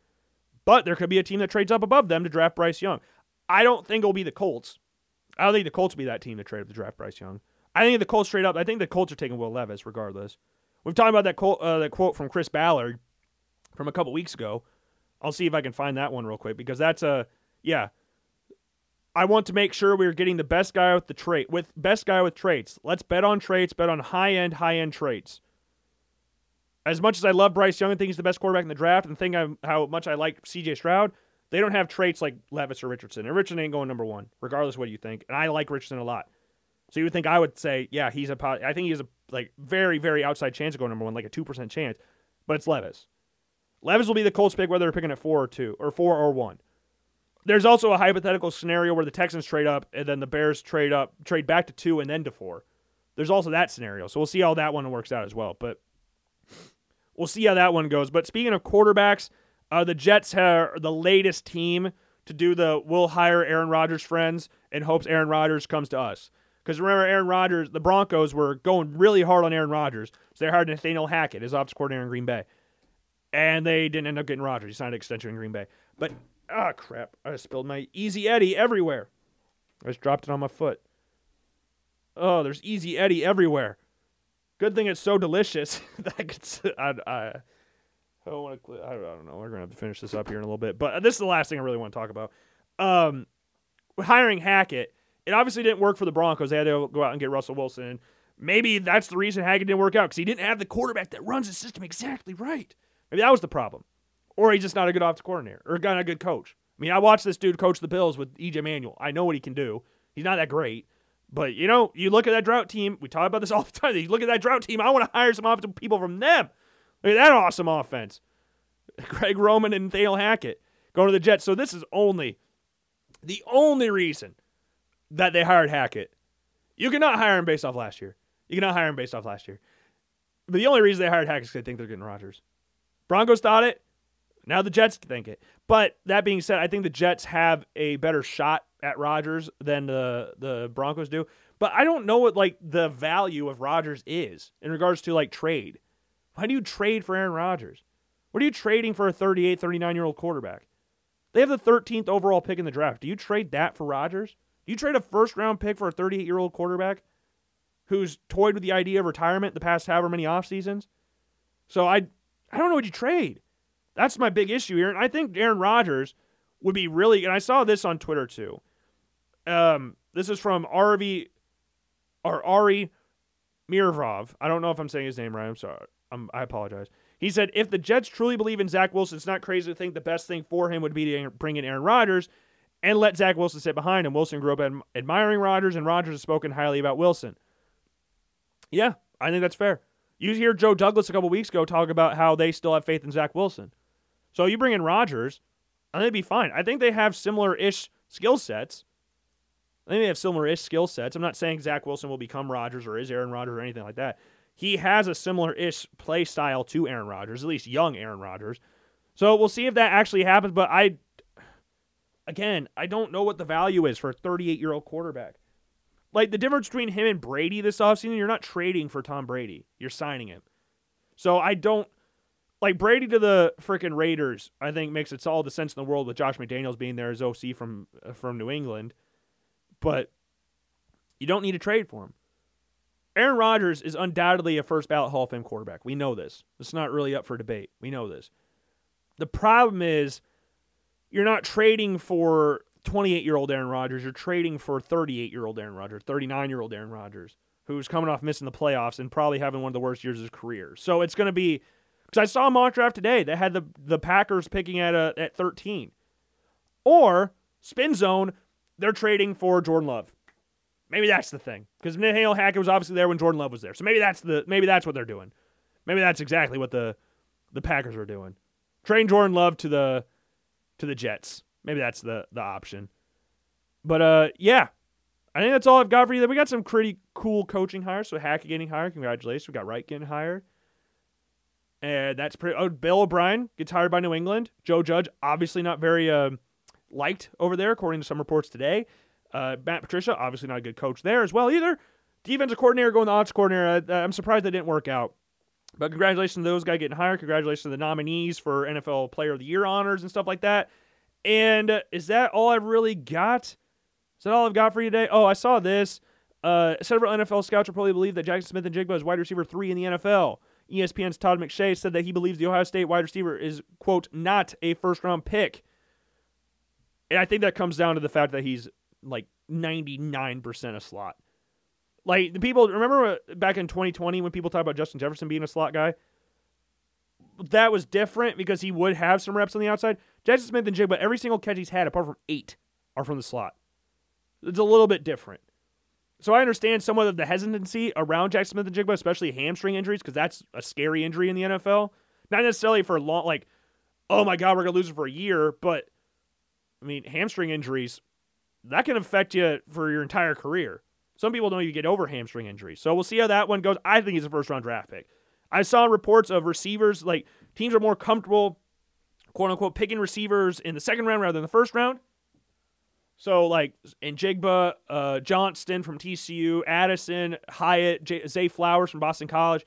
but there could be a team that trades up above them to draft Bryce Young. I don't think it'll be the Colts. I don't think the Colts will be that team to trade up to draft Bryce Young. I think the Colts trade up. I think the Colts are taking Will Levis regardless. We've talked about that quote, uh, that quote from Chris Ballard from a couple weeks ago. I'll see if I can find that one real quick because that's a yeah. I want to make sure we're getting the best guy with the trait with best guy with traits. Let's bet on traits, bet on high end, high end traits. As much as I love Bryce Young and think he's the best quarterback in the draft, and think I'm, how much I like C.J. Stroud, they don't have traits like Levis or Richardson. And Richardson ain't going number one, regardless what you think. And I like Richardson a lot. So you would think I would say, yeah, he's a. I think he's a like very very outside chance of going number one, like a two percent chance. But it's Levis. Levis will be the Colts pick whether they're picking at four or two or four or one. There's also a hypothetical scenario where the Texans trade up and then the Bears trade up, trade back to two and then to four. There's also that scenario. So we'll see how that one works out as well. But we'll see how that one goes. But speaking of quarterbacks, uh, the Jets are the latest team to do the we'll hire Aaron Rodgers friends and hopes Aaron Rodgers comes to us. Because remember, Aaron Rodgers, the Broncos were going really hard on Aaron Rodgers. So they hired Nathaniel Hackett, his offensive coordinator in Green Bay. And they didn't end up getting Rodgers. He signed an extension in Green Bay. But, ah, oh, crap. I spilled my Easy Eddie everywhere. I just dropped it on my foot. Oh, there's Easy Eddie everywhere. Good thing it's so delicious that I. I, I, I don't want to. I don't know. We're gonna have to finish this up here in a little bit, but this is the last thing I really want to talk about. Um, hiring Hackett, it obviously didn't work for the Broncos. They had to go out and get Russell Wilson. Maybe that's the reason Hackett didn't work out because he didn't have the quarterback that runs the system exactly right. Maybe that was the problem. Or he's just not a good offensive coordinator or not a good coach. I mean, I watched this dude coach the Bills with EJ Manuel. I know what he can do. He's not that great. But, you know, you look at that drought team. We talk about this all the time. You look at that drought team. I want to hire some offensive people from them. Look at that awesome offense. Greg Roman and Nathaniel Hackett going to the Jets. So this is only the only reason that they hired Hackett. You cannot hire him based off last year. You cannot hire him based off last year. But the only reason they hired Hackett is they think they're getting Rodgers. Broncos thought it. Now the Jets think it. But that being said, I think the Jets have a better shot at Rodgers than the the Broncos do. But I don't know what like the value of Rodgers is in regards to like trade. Why do you trade for Aaron Rodgers? What are you trading for a 38, 39 year old quarterback? They have the 13th overall pick in the draft. Do you trade that for Rodgers? You trade a first round pick for a 38 year old quarterback who's toyed with the idea of retirement the past however many off seasons? So I I don't know what you trade. That's my big issue here. And I think Aaron Rodgers would be really, and I saw this on Twitter too. Um, this is from RV or Ari Meirov. I don't know if I'm saying his name right. I'm sorry. I'm, I apologize. He said, if the Jets truly believe in Zach Wilson, it's not crazy to think the best thing for him would be to bring in Aaron Rodgers and let Zach Wilson sit behind him. Wilson grew up ad- admiring Rodgers, and Rodgers has spoken highly about Wilson. Yeah, I think that's fair. You hear Joe Douglas a couple weeks ago talk about how they still have faith in Zach Wilson. So you bring in Rodgers, I think they'd be fine. I think they have similar ish skill sets. I think they have similar ish skill sets. I'm not saying Zach Wilson will become Rodgers or is Aaron Rodgers or anything like that. He has a similar ish play style to Aaron Rodgers, at least young Aaron Rodgers. So we'll see if that actually happens. But I, again, I don't know what the value is for a 38 year old quarterback. like the difference between him and Brady this offseason, you're not trading for Tom Brady. You're signing him. So I don't like Brady to the freaking Raiders. I think makes it all the sense in the world with Josh McDaniels being there as OC from uh, from New England. But you don't need to trade for him. Aaron Rodgers is undoubtedly a first ballot Hall of Fame quarterback. We know this. It's not really up for debate. We know this. The problem is you're not trading for 28 year old Aaron Rodgers. You're trading for 38 year old Aaron Rodgers, 39 year old Aaron Rodgers, who's coming off missing the playoffs and probably having one of the worst years of his career. So it's going to be because I saw a mock draft today that had the the Packers picking at a, at 13, or spin zone. They're trading for Jordan Love. Maybe that's the thing because Nathaniel Hackett was obviously there when Jordan Love was there. So maybe that's the maybe that's what they're doing. Maybe that's exactly what the the Packers are doing. Train Jordan Love to the to the Jets. Maybe that's the the option. But uh, yeah, I think that's all I've got for you. That we got some pretty cool coaching hires. So Hackett getting hired, congratulations. We got Reich getting hired, and that's pretty. Oh, Bill O'Brien gets hired by New England. Joe Judge, obviously not very uh, liked over there, according to some reports today. Uh, Matt Patricia, obviously not a good coach there as well either. Defensive coordinator going to offensive coordinator. I, I'm surprised that didn't work out. But congratulations to those guys getting hired. Congratulations to the nominees for NFL Player of the Year honors and stuff like that. And is that all I've really got? Is that all I've got for you today? Oh, I saw this. Uh, several NFL scouts probably believe that Jackson Smith-Njigba is wide receiver three in the NFL. ESPN's Todd McShay said that he believes the Ohio State wide receiver is, quote, not a first round pick. And I think that comes down to the fact that he's like 99% a slot. Like the people remember back in 2020 when people talk about Justin Jefferson being a slot guy? That was different because he would have some reps on the outside. Jackson Smith-Njigba, every single catch he's had, apart from eight, are from the slot. It's a little bit different. So I understand somewhat of the hesitancy around Jackson Smith-Njigba, especially hamstring injuries, because that's a scary injury in the NFL. Not necessarily for long, like, oh my God, we're going to lose it for a year, but I mean, hamstring injuries, that can affect you for your entire career. Some people don't even get over hamstring injuries. So we'll see how that one goes. I think he's a first round draft pick. I saw reports of receivers, like teams are more comfortable, quote unquote, picking receivers in the second round rather than the first round. So, like, Jigba, uh, Johnston from TCU, Addison, Hyatt, J- Zay Flowers from Boston College,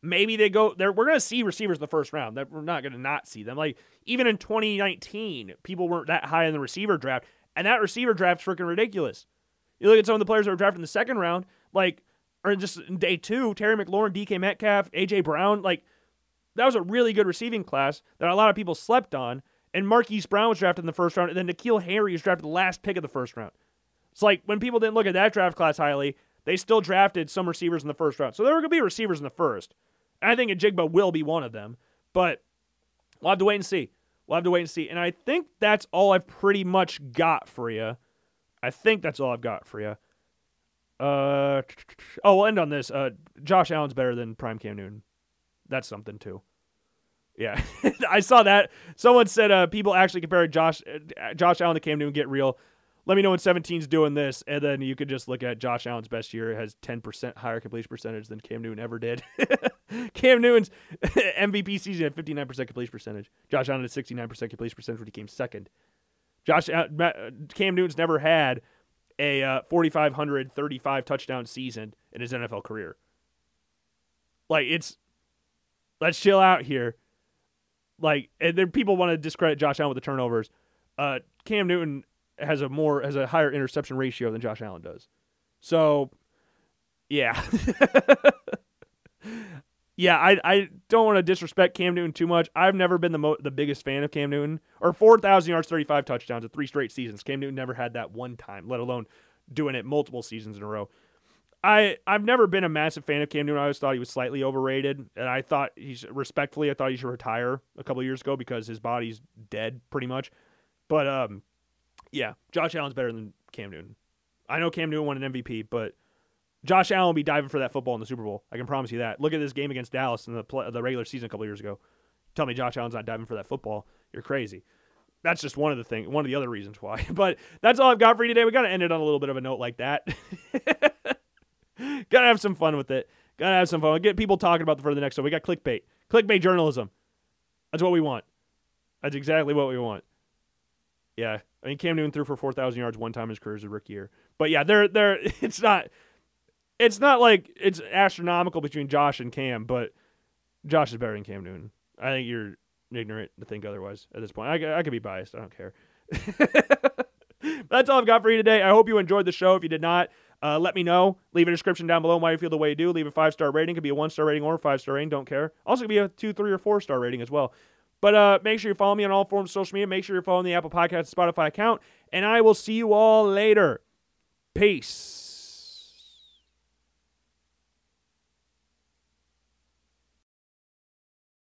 maybe they go there. We're going to see receivers in the first round. That we're not going to not see them. Like, even in 2019, people weren't that high in the receiver draft, and that receiver draft's freaking ridiculous. You look at some of the players that were drafted in the second round, like, or just in day two, Terry McLaurin, DK Metcalf, AJ Brown, like, that was a really good receiving class that a lot of people slept on. And Marquise Brown was drafted in the first round, and then N'Keal Harry was drafted the last pick of the first round. It's like when people didn't look at that draft class highly, they still drafted some receivers in the first round. So there were going to be receivers in the first. And I think Jigba will be one of them. But we'll have to wait and see. We'll have to wait and see. And I think that's all I've pretty much got for you. I think that's all I've got for you. Uh, oh, we'll end on this. Uh, Josh Allen's better than Prime Cam Newton. That's something too. Yeah, I saw that. Someone said uh, people actually compare Josh uh, Josh Allen to Cam Newton. Get real. Let me know when 17's doing this, and then you could just look at Josh Allen's best year. Has 10% higher completion percentage than Cam Newton ever did. Cam Newton's MVP season had 59% completion percentage. Josh Allen had 69% completion percentage when he came second. Josh uh, Cam Newton's never had a uh, 4,535 touchdown season in his NFL career. Like it's, let's chill out here. Like, and people want to discredit Josh Allen with the turnovers. Uh, Cam Newton has a more has a higher interception ratio than Josh Allen does. So, yeah. yeah, I, I don't want to disrespect Cam Newton too much. I've never been the mo- the biggest fan of Cam Newton. Or 4,000 yards, 35 touchdowns at three straight seasons. Cam Newton never had that one time, let alone doing it multiple seasons in a row. I I've never been a massive fan of Cam Newton. I always thought he was slightly overrated, and I thought he's respectfully, I thought he should retire a couple years ago because his body's dead pretty much. But um, yeah, Josh Allen's better than Cam Newton. I know Cam Newton won an MVP, but Josh Allen will be diving for that football in the Super Bowl. I can promise you that. Look at this game against Dallas in the play, the regular season a couple years ago. Tell me Josh Allen's not diving for that football. You're crazy. That's just one of the thing, one of the other reasons why. But that's all I've got for you today. We got to end it on a little bit of a note like that. Gotta have some fun with it. Gotta have some fun. Get people talking about the for the next one. We got clickbait. Clickbait journalism. That's what we want. That's exactly what we want. Yeah, I mean Cam Newton threw for four thousand yards one time in his career as a rookie year. But yeah, they're they're it's not it's not like it's astronomical between Josh and Cam, but Josh is better than Cam Newton. I think you're ignorant to think otherwise at this point. I, I could be biased. I don't care. That's all I've got for you today. I hope you enjoyed the show. If you did not, uh, let me know. Leave a description down below why you feel the way you do. Leave a five star rating. Could be a one star rating or a five star rating. Don't care. Also, could be a two, three, or four star rating as well. But uh, make sure you follow me on all forms of social media. Make sure you're following the Apple Podcast Spotify account. And I will see you all later. Peace.